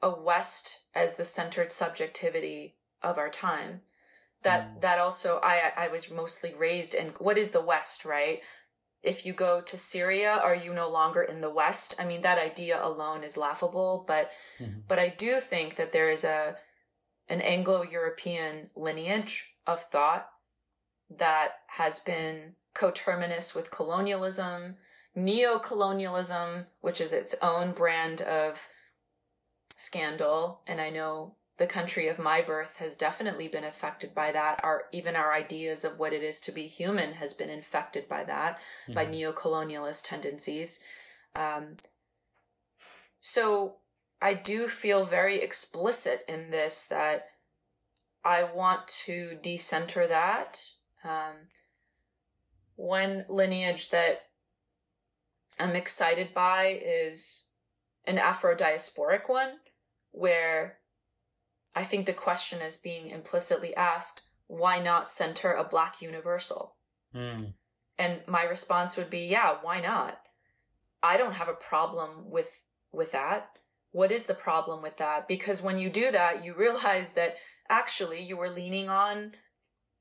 a West as the centered subjectivity of our time. That mm. that also I I was mostly raised in what is the West, right? If you go to Syria, are you no longer in the West? I mean, that idea alone is laughable, but mm-hmm. but I do think that there is a an Anglo-European lineage of thought that has been coterminous with colonialism, neo-colonialism, which is its own brand of scandal, and I know the country of my birth has definitely been affected by that. Our even our ideas of what it is to be human has been infected by that, mm-hmm. by neo-colonialist tendencies. Um, so I do feel very explicit in this that I want to decenter that. Um, one lineage that I'm excited by is an Afro diasporic one, where I think the question is being implicitly asked, why not center a black universal? Mm. And my response would be, yeah, why not? I don't have a problem with with that. What is the problem with that? Because when you do that, you realize that actually you were leaning on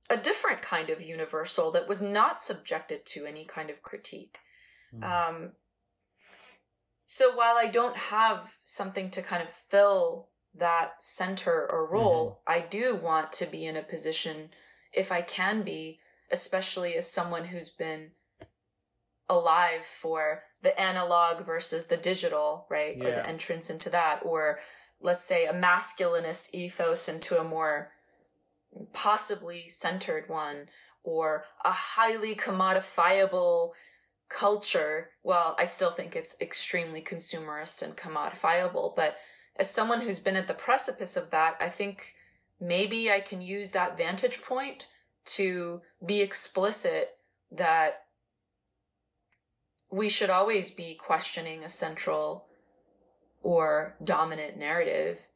a different kind of universal that was not subjected to any kind of critique. Mm. Um, so while I don't have something to kind of fill that center or role, mm-hmm. I do want to be in a position, if I can be, especially as someone who's been alive for the analog versus the digital, right? Yeah. Or the entrance into that, or let's say a masculinist ethos into a more possibly centered one, or a highly commodifiable culture. Well, I still think it's extremely consumerist and commodifiable, but as someone who's been at the precipice of that, I think maybe I can use that vantage point to be explicit that we should always be questioning a central or dominant narrative,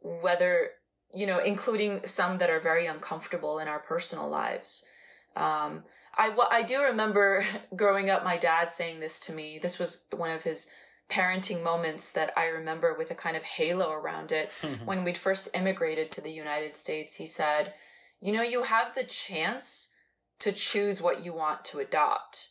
whether, you know, including some that are very uncomfortable in our personal lives. Um, I, I do remember growing up, my dad saying this to me. This was one of his parenting moments that I remember with a kind of halo around it. Mm-hmm. When we'd first immigrated to the United States, he said, You know, you have the chance to choose what you want to adopt.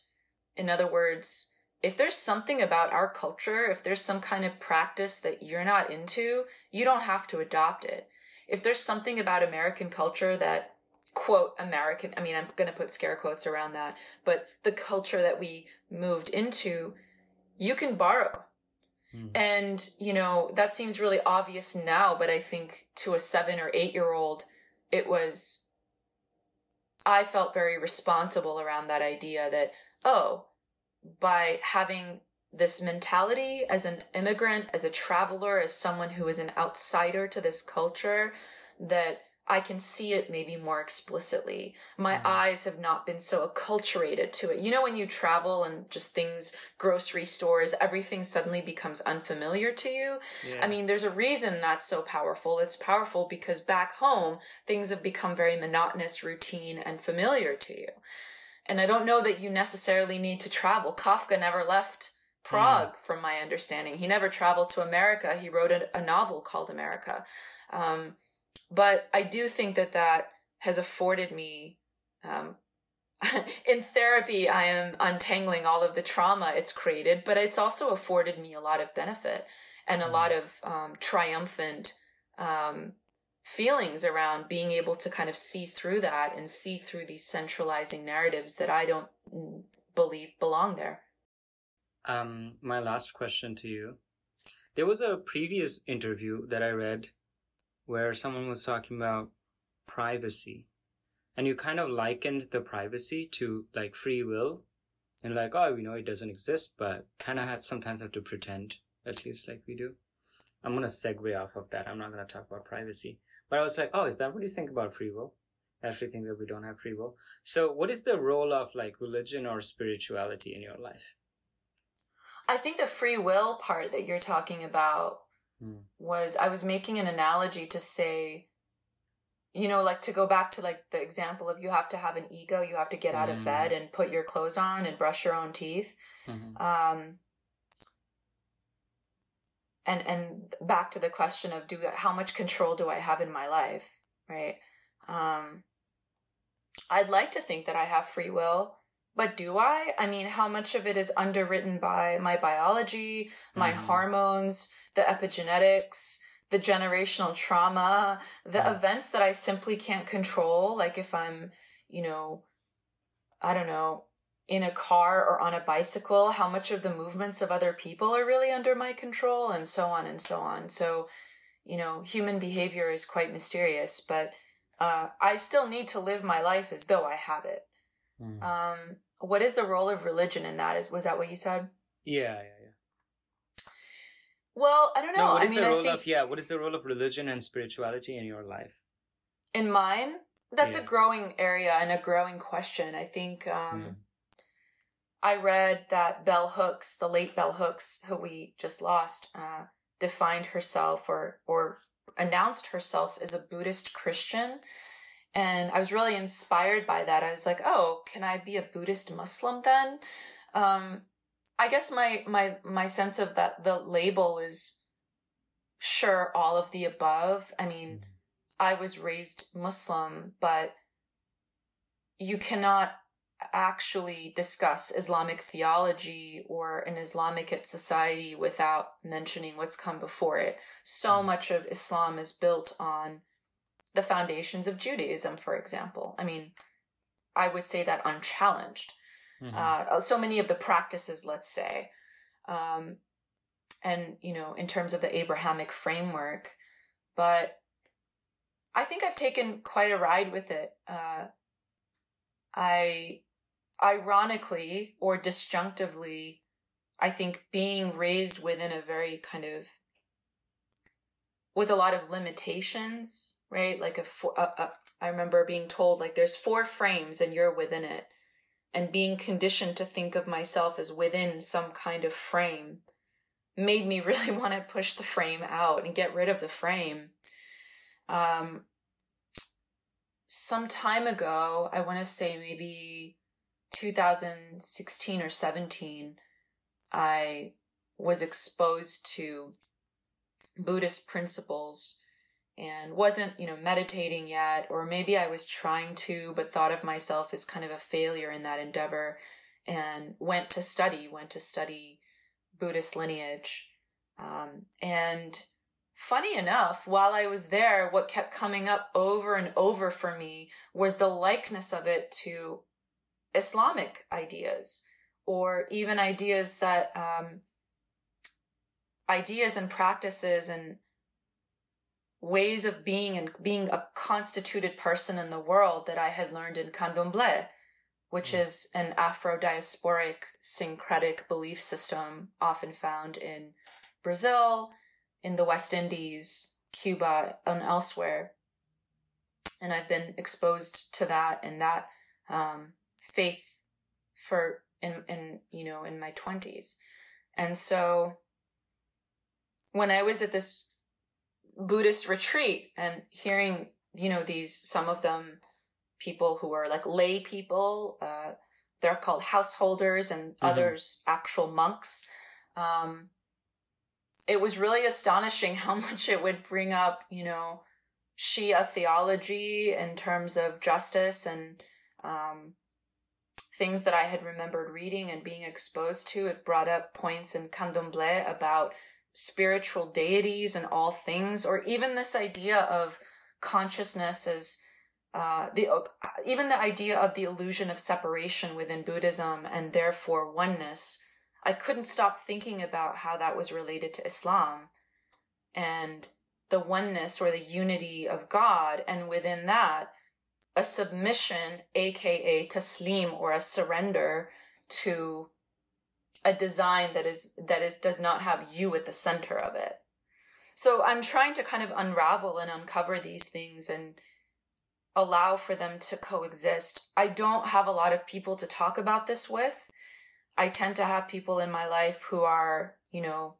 In other words, if there's something about our culture, if there's some kind of practice that you're not into, you don't have to adopt it. If there's something about American culture that quote American, I mean, I'm going to put scare quotes around that, but the culture that we moved into, you can borrow. Mm. And, you know, that seems really obvious now, but I think to a seven or eight year old, it was, I felt very responsible around that idea that, oh, by having this mentality as an immigrant, as a traveler, as someone who is an outsider to this culture, that I can see it maybe more explicitly. My mm-hmm. eyes have not been so acculturated to it. You know, when you travel and just things, grocery stores, everything suddenly becomes unfamiliar to you. Yeah. I mean, there's a reason that's so powerful. It's powerful because back home, things have become very monotonous, routine, and familiar to you. And I don't know that you necessarily need to travel. Kafka never left Prague, mm. from my understanding. He never traveled to America. He wrote a, a novel called America. Um, but I do think that that has afforded me, um, in therapy, I am untangling all of the trauma it's created, but it's also afforded me a lot of benefit and a mm. lot of um, triumphant um, feelings around being able to kind of see through that and see through these centralizing narratives that I don't believe belong there. Um, my last question to you. There was a previous interview that I read where someone was talking about privacy. And you kind of likened the privacy to like free will and like oh we know it doesn't exist but kind of sometimes have to pretend at least like we do. I'm going to segue off of that. I'm not going to talk about privacy. But i was like oh is that what you think about free will? Actually think that we don't have free will. So what is the role of like religion or spirituality in your life? I think the free will part that you're talking about mm. was I was making an analogy to say, you know, like to go back to like the example of you have to have an ego, you have to get out mm. of bed and put your clothes on and brush your own teeth. Mm-hmm. Um, and and back to the question of do how much control do I have in my life, right? Um, I'd like to think that I have free will. But do I? I mean, how much of it is underwritten by my biology, my mm. hormones, the epigenetics, the generational trauma, the mm. events that I simply can't control? Like if I'm, you know, I don't know, in a car or on a bicycle, how much of the movements of other people are really under my control, and so on and so on. So, you know, human behavior is quite mysterious, but uh, I still need to live my life as though I have it. Mm. Um, what is the role of religion in that? Is was that what you said? Yeah, yeah, yeah. Well, I don't know. No, what is I mean, the role think... of yeah? What is the role of religion and spirituality in your life? In mine, that's yeah. a growing area and a growing question. I think um, mm. I read that Bell Hooks, the late Bell Hooks, who we just lost, uh, defined herself or or announced herself as a Buddhist Christian and I was really inspired by that. I was like, oh, can I be a Buddhist Muslim then? Um, I guess my my my sense of that the label is sure all of the above. I mean, mm-hmm. I was raised Muslim, but you cannot actually discuss Islamic theology or an Islamic society without mentioning what's come before it. So mm-hmm. much of Islam is built on the foundations of Judaism, for example. I mean, I would say that unchallenged. Mm-hmm. Uh, so many of the practices, let's say, um, and you know, in terms of the Abrahamic framework, but I think I've taken quite a ride with it. Uh, I, ironically or disjunctively, I think being raised within a very kind of with a lot of limitations, right? Like a, four, a, a I remember being told like there's four frames and you're within it, and being conditioned to think of myself as within some kind of frame made me really want to push the frame out and get rid of the frame. Um, some time ago, I want to say maybe 2016 or 17, I was exposed to Buddhist principles and wasn't, you know, meditating yet, or maybe I was trying to, but thought of myself as kind of a failure in that endeavor and went to study, went to study Buddhist lineage. Um, and funny enough, while I was there, what kept coming up over and over for me was the likeness of it to Islamic ideas or even ideas that um, ideas and practices and ways of being and being a constituted person in the world that I had learned in Candomblé, which mm. is an Afro diasporic syncretic belief system often found in Brazil, in the West Indies, Cuba, and elsewhere. And I've been exposed to that and that um, faith for in in you know in my twenties, and so when I was at this Buddhist retreat and hearing, you know, these, some of them people who are like lay people, uh, they're called householders and mm-hmm. others actual monks. Um, it was really astonishing how much it would bring up, you know, Shia theology in terms of justice and um, things that I had remembered reading and being exposed to. It brought up points in Candomblé about spiritual deities and all things, or even this idea of consciousness as uh, the uh, even the idea of the illusion of separation within Buddhism and therefore oneness. I couldn't stop thinking about how that was related to Islam and the oneness or the unity of God, and within that, a submission, aka taslim, or a surrender to a design that is that is does not have you at the center of it. So I'm trying to kind of unravel and uncover these things and allow for them to coexist. I don't have a lot of people to talk about this with. I tend to have people in my life who are, you know,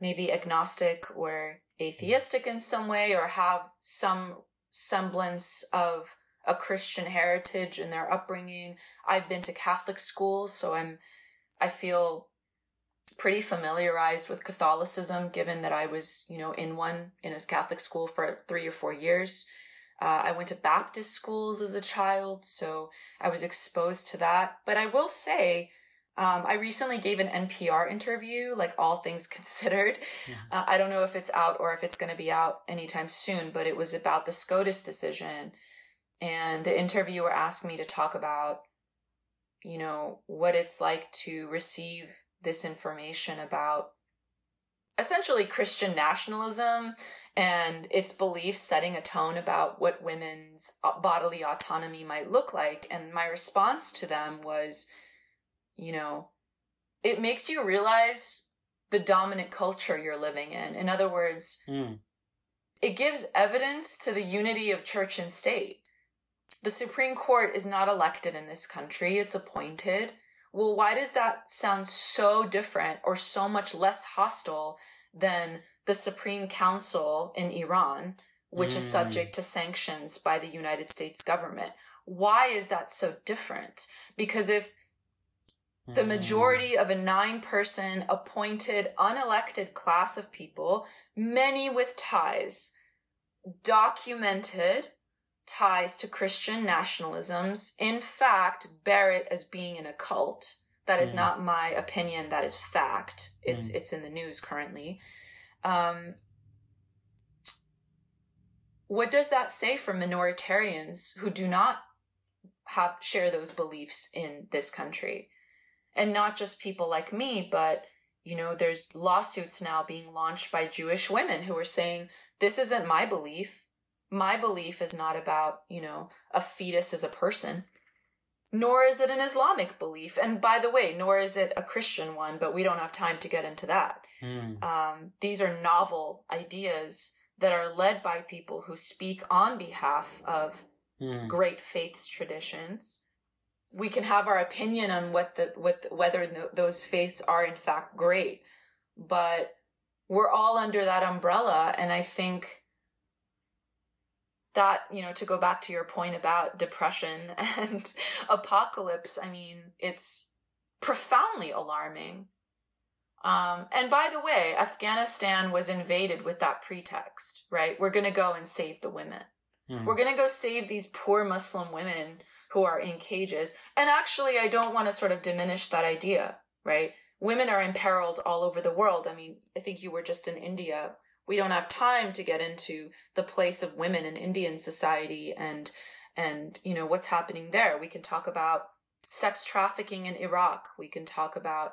maybe agnostic or atheistic in some way or have some semblance of a Christian heritage in their upbringing. I've been to Catholic schools, so I'm I feel pretty familiarized with Catholicism, given that I was, you know, in one in a Catholic school for three or four years. Uh, I went to Baptist schools as a child, so I was exposed to that. But I will say, um, I recently gave an NPR interview, like all things considered. Mm-hmm. Uh, I don't know if it's out or if it's going to be out anytime soon, but it was about the SCOTUS decision. And the interviewer asked me to talk about, you know, what it's like to receive this information about essentially Christian nationalism and its beliefs setting a tone about what women's bodily autonomy might look like. And my response to them was, you know, it makes you realize the dominant culture you're living in. In other words, mm. it gives evidence to the unity of church and state. The Supreme Court is not elected in this country, it's appointed. Well, why does that sound so different or so much less hostile than the Supreme Council in Iran, which mm. is subject to sanctions by the United States government? Why is that so different? Because if the majority of a nine person appointed unelected class of people, many with ties, documented ties to Christian nationalisms, in fact, bear it as being in a cult. That is mm. not my opinion. That is fact. It's mm. it's in the news currently. Um, what does that say for minoritarians who do not have share those beliefs in this country? And not just people like me, but you know, there's lawsuits now being launched by Jewish women who are saying, this isn't my belief my belief is not about, you know, a fetus as a person, nor is it an Islamic belief. And by the way, nor is it a Christian one, but we don't have time to get into that. Mm. Um, these are novel ideas that are led by people who speak on behalf of mm. great faiths traditions. We can have our opinion on what the, what the, whether the, those faiths are in fact great, but we're all under that umbrella. And I think that you know to go back to your point about depression and apocalypse i mean it's profoundly alarming. Um, and by the way afghanistan was invaded with that pretext right? We're going to go and save the women. Mm. we're going to go save these poor muslim women who are in cages. And actually i don't want to sort of diminish that idea right? Women are imperiled all over the world. I mean i think you were just in india we don't have time to get into the place of women in Indian society and and you know what's happening there. We can talk about sex trafficking in Iraq. We can talk about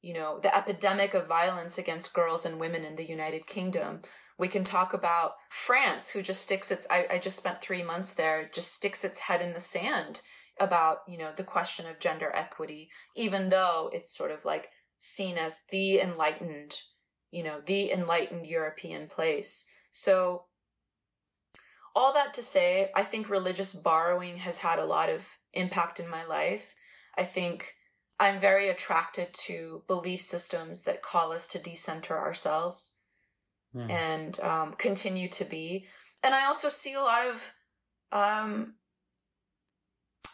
you know the epidemic of violence against girls and women in the United Kingdom. We can talk about France, who just sticks its I, I just spent three months there, just sticks its head in the sand about, you know, the question of gender equity, even though it's sort of like seen as the enlightened you know, the enlightened European place. So, all that to say, I think religious borrowing has had a lot of impact in my life. I think I'm very attracted to belief systems that call us to decenter ourselves mm. and um, continue to be. And I also see a lot of, um,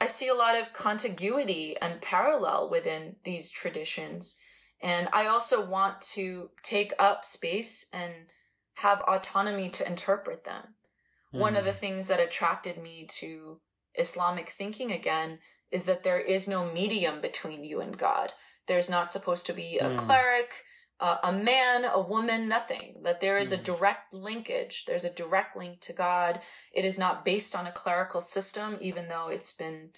I see a lot of contiguity and parallel within these traditions. And I also want to take up space and have autonomy to interpret them. Mm. One of the hmm. things that attracted me to Islamic thinking again is that there is no medium between you and God. There's not supposed to be a mm. cleric, uh, a man, a woman, nothing. That there is mm. a direct linkage. There's a direct link to God. It is not based on a clerical system, even though it's been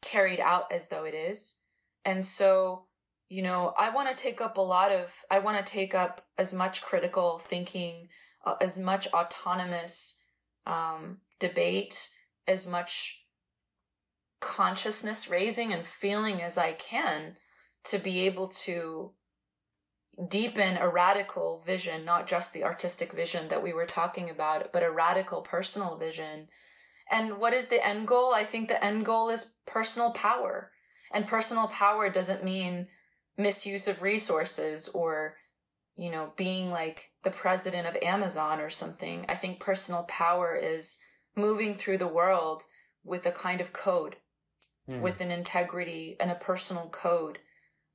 carried out as though it is. And so you know, I want to take up a lot of, I want to take up as much critical thinking, uh, as much autonomous um, debate, as much consciousness raising and feeling as I can to be able to deepen a radical vision, not just the artistic vision that we were talking about, but a radical personal vision. And what is the end goal? I think the end goal is personal power. And personal power doesn't mean misuse of resources or you know being like the president of Amazon or something. I think personal power is moving through the world with a kind of code, mm. with an integrity and a personal code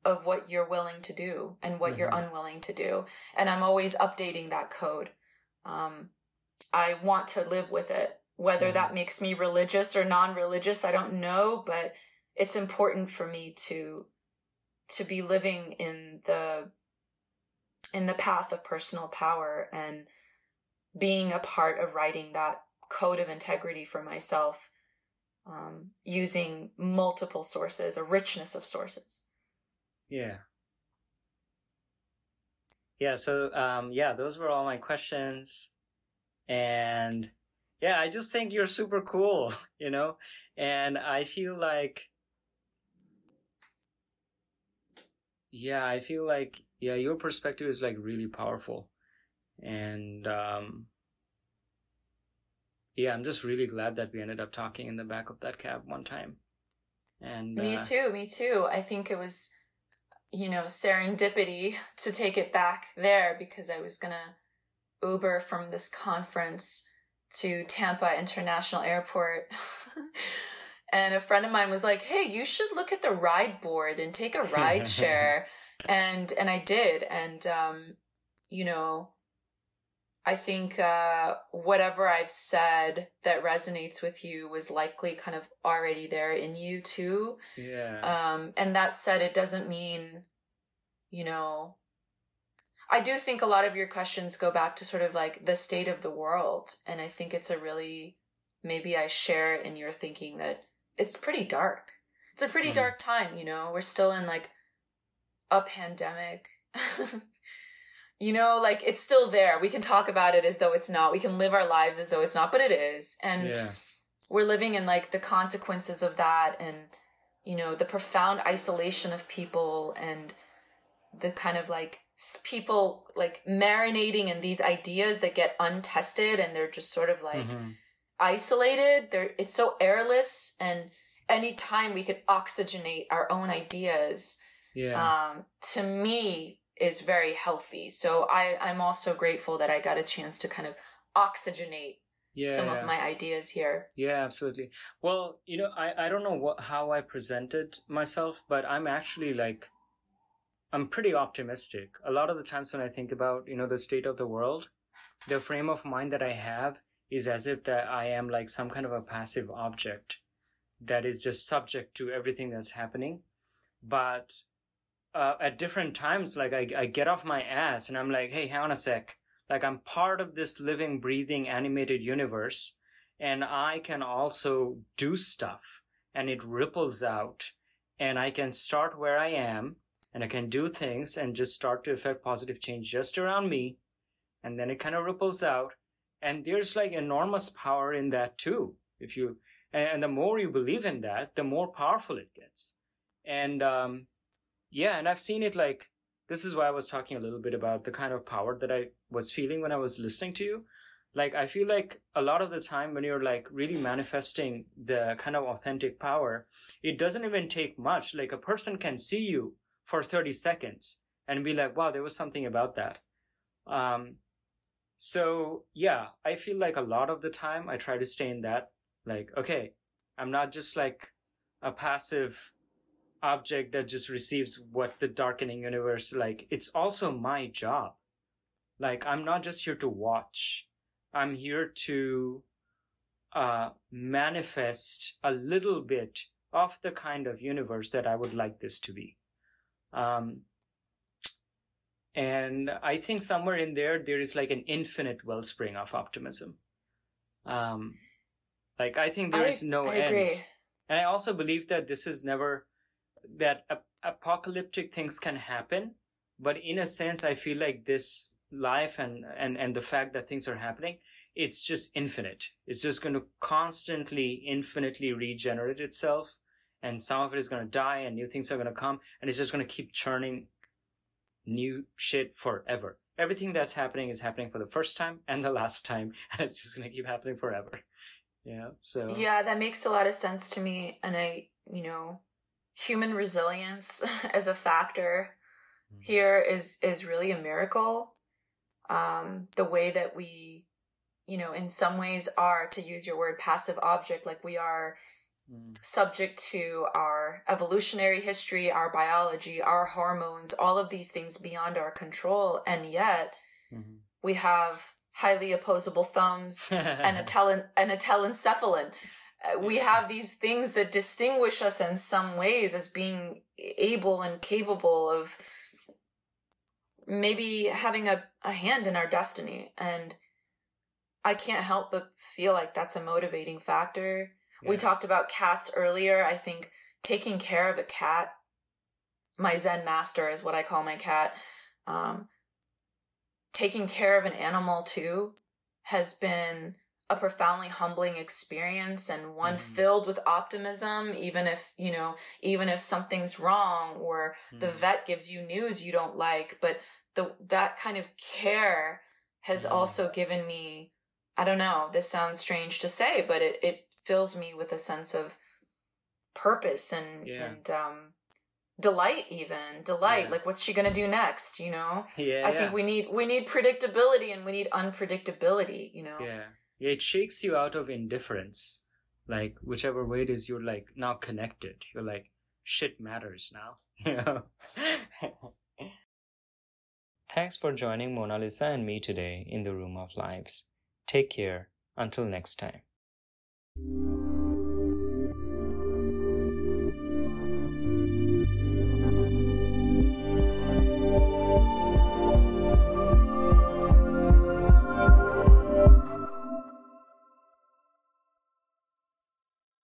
of what you're willing to do and what mm-hmm. you're unwilling to do. And I'm always updating that code. Um, I want to live with it. Whether mm-hmm. that makes me religious or non-religious, I don't know, but it's important for me to to be living in the in the path of personal power and being a part of writing that code of integrity for myself um, using multiple sources, a richness of sources. Yeah. Yeah, so um, yeah, those were all my questions. And yeah, I just think you're super cool, you know? And I feel like yeah, I feel like yeah, your perspective is like really powerful. And um yeah, I'm just really glad that we ended up talking in the back of that cab one time. And me uh, too, me too. I think it was, you know, serendipity to take it back there because I was gonna Uber from this conference to Tampa International Airport. and a friend of mine was like, "Hey, you should look at the ride board and take a ride share." and and I did, and um, you know, I think uh, whatever I've said that resonates with you was likely kind of already there in you too. Yeah. Um, and that said, it doesn't mean, you know, I do think a lot of your questions go back to sort of like the state of the world. And I think it's a really, maybe I share in your thinking that it's pretty dark. It's a pretty mm. dark time, you know, we're still in like a pandemic. You know, like it's still there. We can talk about it as though it's not. We can live our lives as though it's not, but it is. And yeah. we're living in like the consequences of that and, you know, the profound isolation of people and the kind of like people like marinating in these ideas that get untested and they're just sort of like mm-hmm. Isolated. They're, it's so airless and anytime we could oxygenate our own ideas, yeah. um, to me, is very healthy. So I, I'm also grateful that I got a chance to kind of oxygenate yeah, some of my ideas here. Yeah, absolutely. Well, you know, I, I don't know what how I presented myself, but I'm actually like I'm pretty optimistic. A lot of the times when I think about, you know, the state of the world, the frame of mind that I have is as if that I am like some kind of a passive object that is just subject to everything that's happening. But uh, at different times, like I, I get off my ass and I'm like, hey, hang on a sec. Like I'm part of this living, breathing, animated universe, and I can also do stuff, and it ripples out, and I can start where I am, and I can do things and just start to affect positive change just around me, and then it kind of ripples out, and there's like enormous power in that too. If you and the more you believe in that, the more powerful it gets, and um, yeah, and I've seen it like this is why I was talking a little bit about the kind of power that I was feeling when I was listening to you. Like I feel like a lot of the time when you're like really manifesting the kind of authentic power, it doesn't even take much. Like a person can see you for 30 seconds and be like, wow, there was something about that. Um, so yeah, I feel like a lot of the time I try to stay in that, like, okay, I'm not just like a passive object that just receives what the darkening universe like it's also my job. Like i'm not just here to watch. I'm here to uh manifest a little bit of the kind of universe that i would like this to be. Um and i think somewhere in there there is like an infinite wellspring of optimism. Um like i think there is no I end. and i also believe that this is never that ap- apocalyptic things can happen but in a sense i feel like this life and and and the fact that things are happening it's just infinite. It's just going to constantly infinitely regenerate itself and some of it is going to die and new things are going to come and it's just going to keep churning new shit forever everything that's happening is happening for the first time and the last time and it's just going to keep happening forever yeah so yeah that makes a lot of sense to me and i you know human resilience as a factor mm-hmm. here is is really a miracle um the way that we you know in some ways are to use your word passive object like we are. Subject to our evolutionary history our biology our hormones all of these things beyond our control and yet mm-hmm. we have highly opposable thumbs and a telen- and a telencephalon. Uh, we have these things that distinguish us in some ways as being able and capable of maybe having a, a hand in our destiny. And I can't help but feel like that's a motivating factor. Yeah. We talked about cats earlier. I think taking care of a cat, my Zen master is what I call my cat. Um, taking care of an animal too has been a profoundly humbling experience and one mm-hmm. filled with optimism even if you know even if something's wrong or mm-hmm. the vet gives you news you don't like but the that kind of care has mm-hmm. also given me i don't know this sounds strange to say but it it fills me with a sense of purpose and yeah. and um delight even delight yeah. like what's she gonna do next you know? Yeah i yeah. think we need we need predictability and we need unpredictability you know? Yeah. Yeah it shakes you out of indifference like whichever way it is you're like now connected. You're like shit matters now you know? Thanks for joining Monalisa and me today in the room of lives. Take care. Until next time you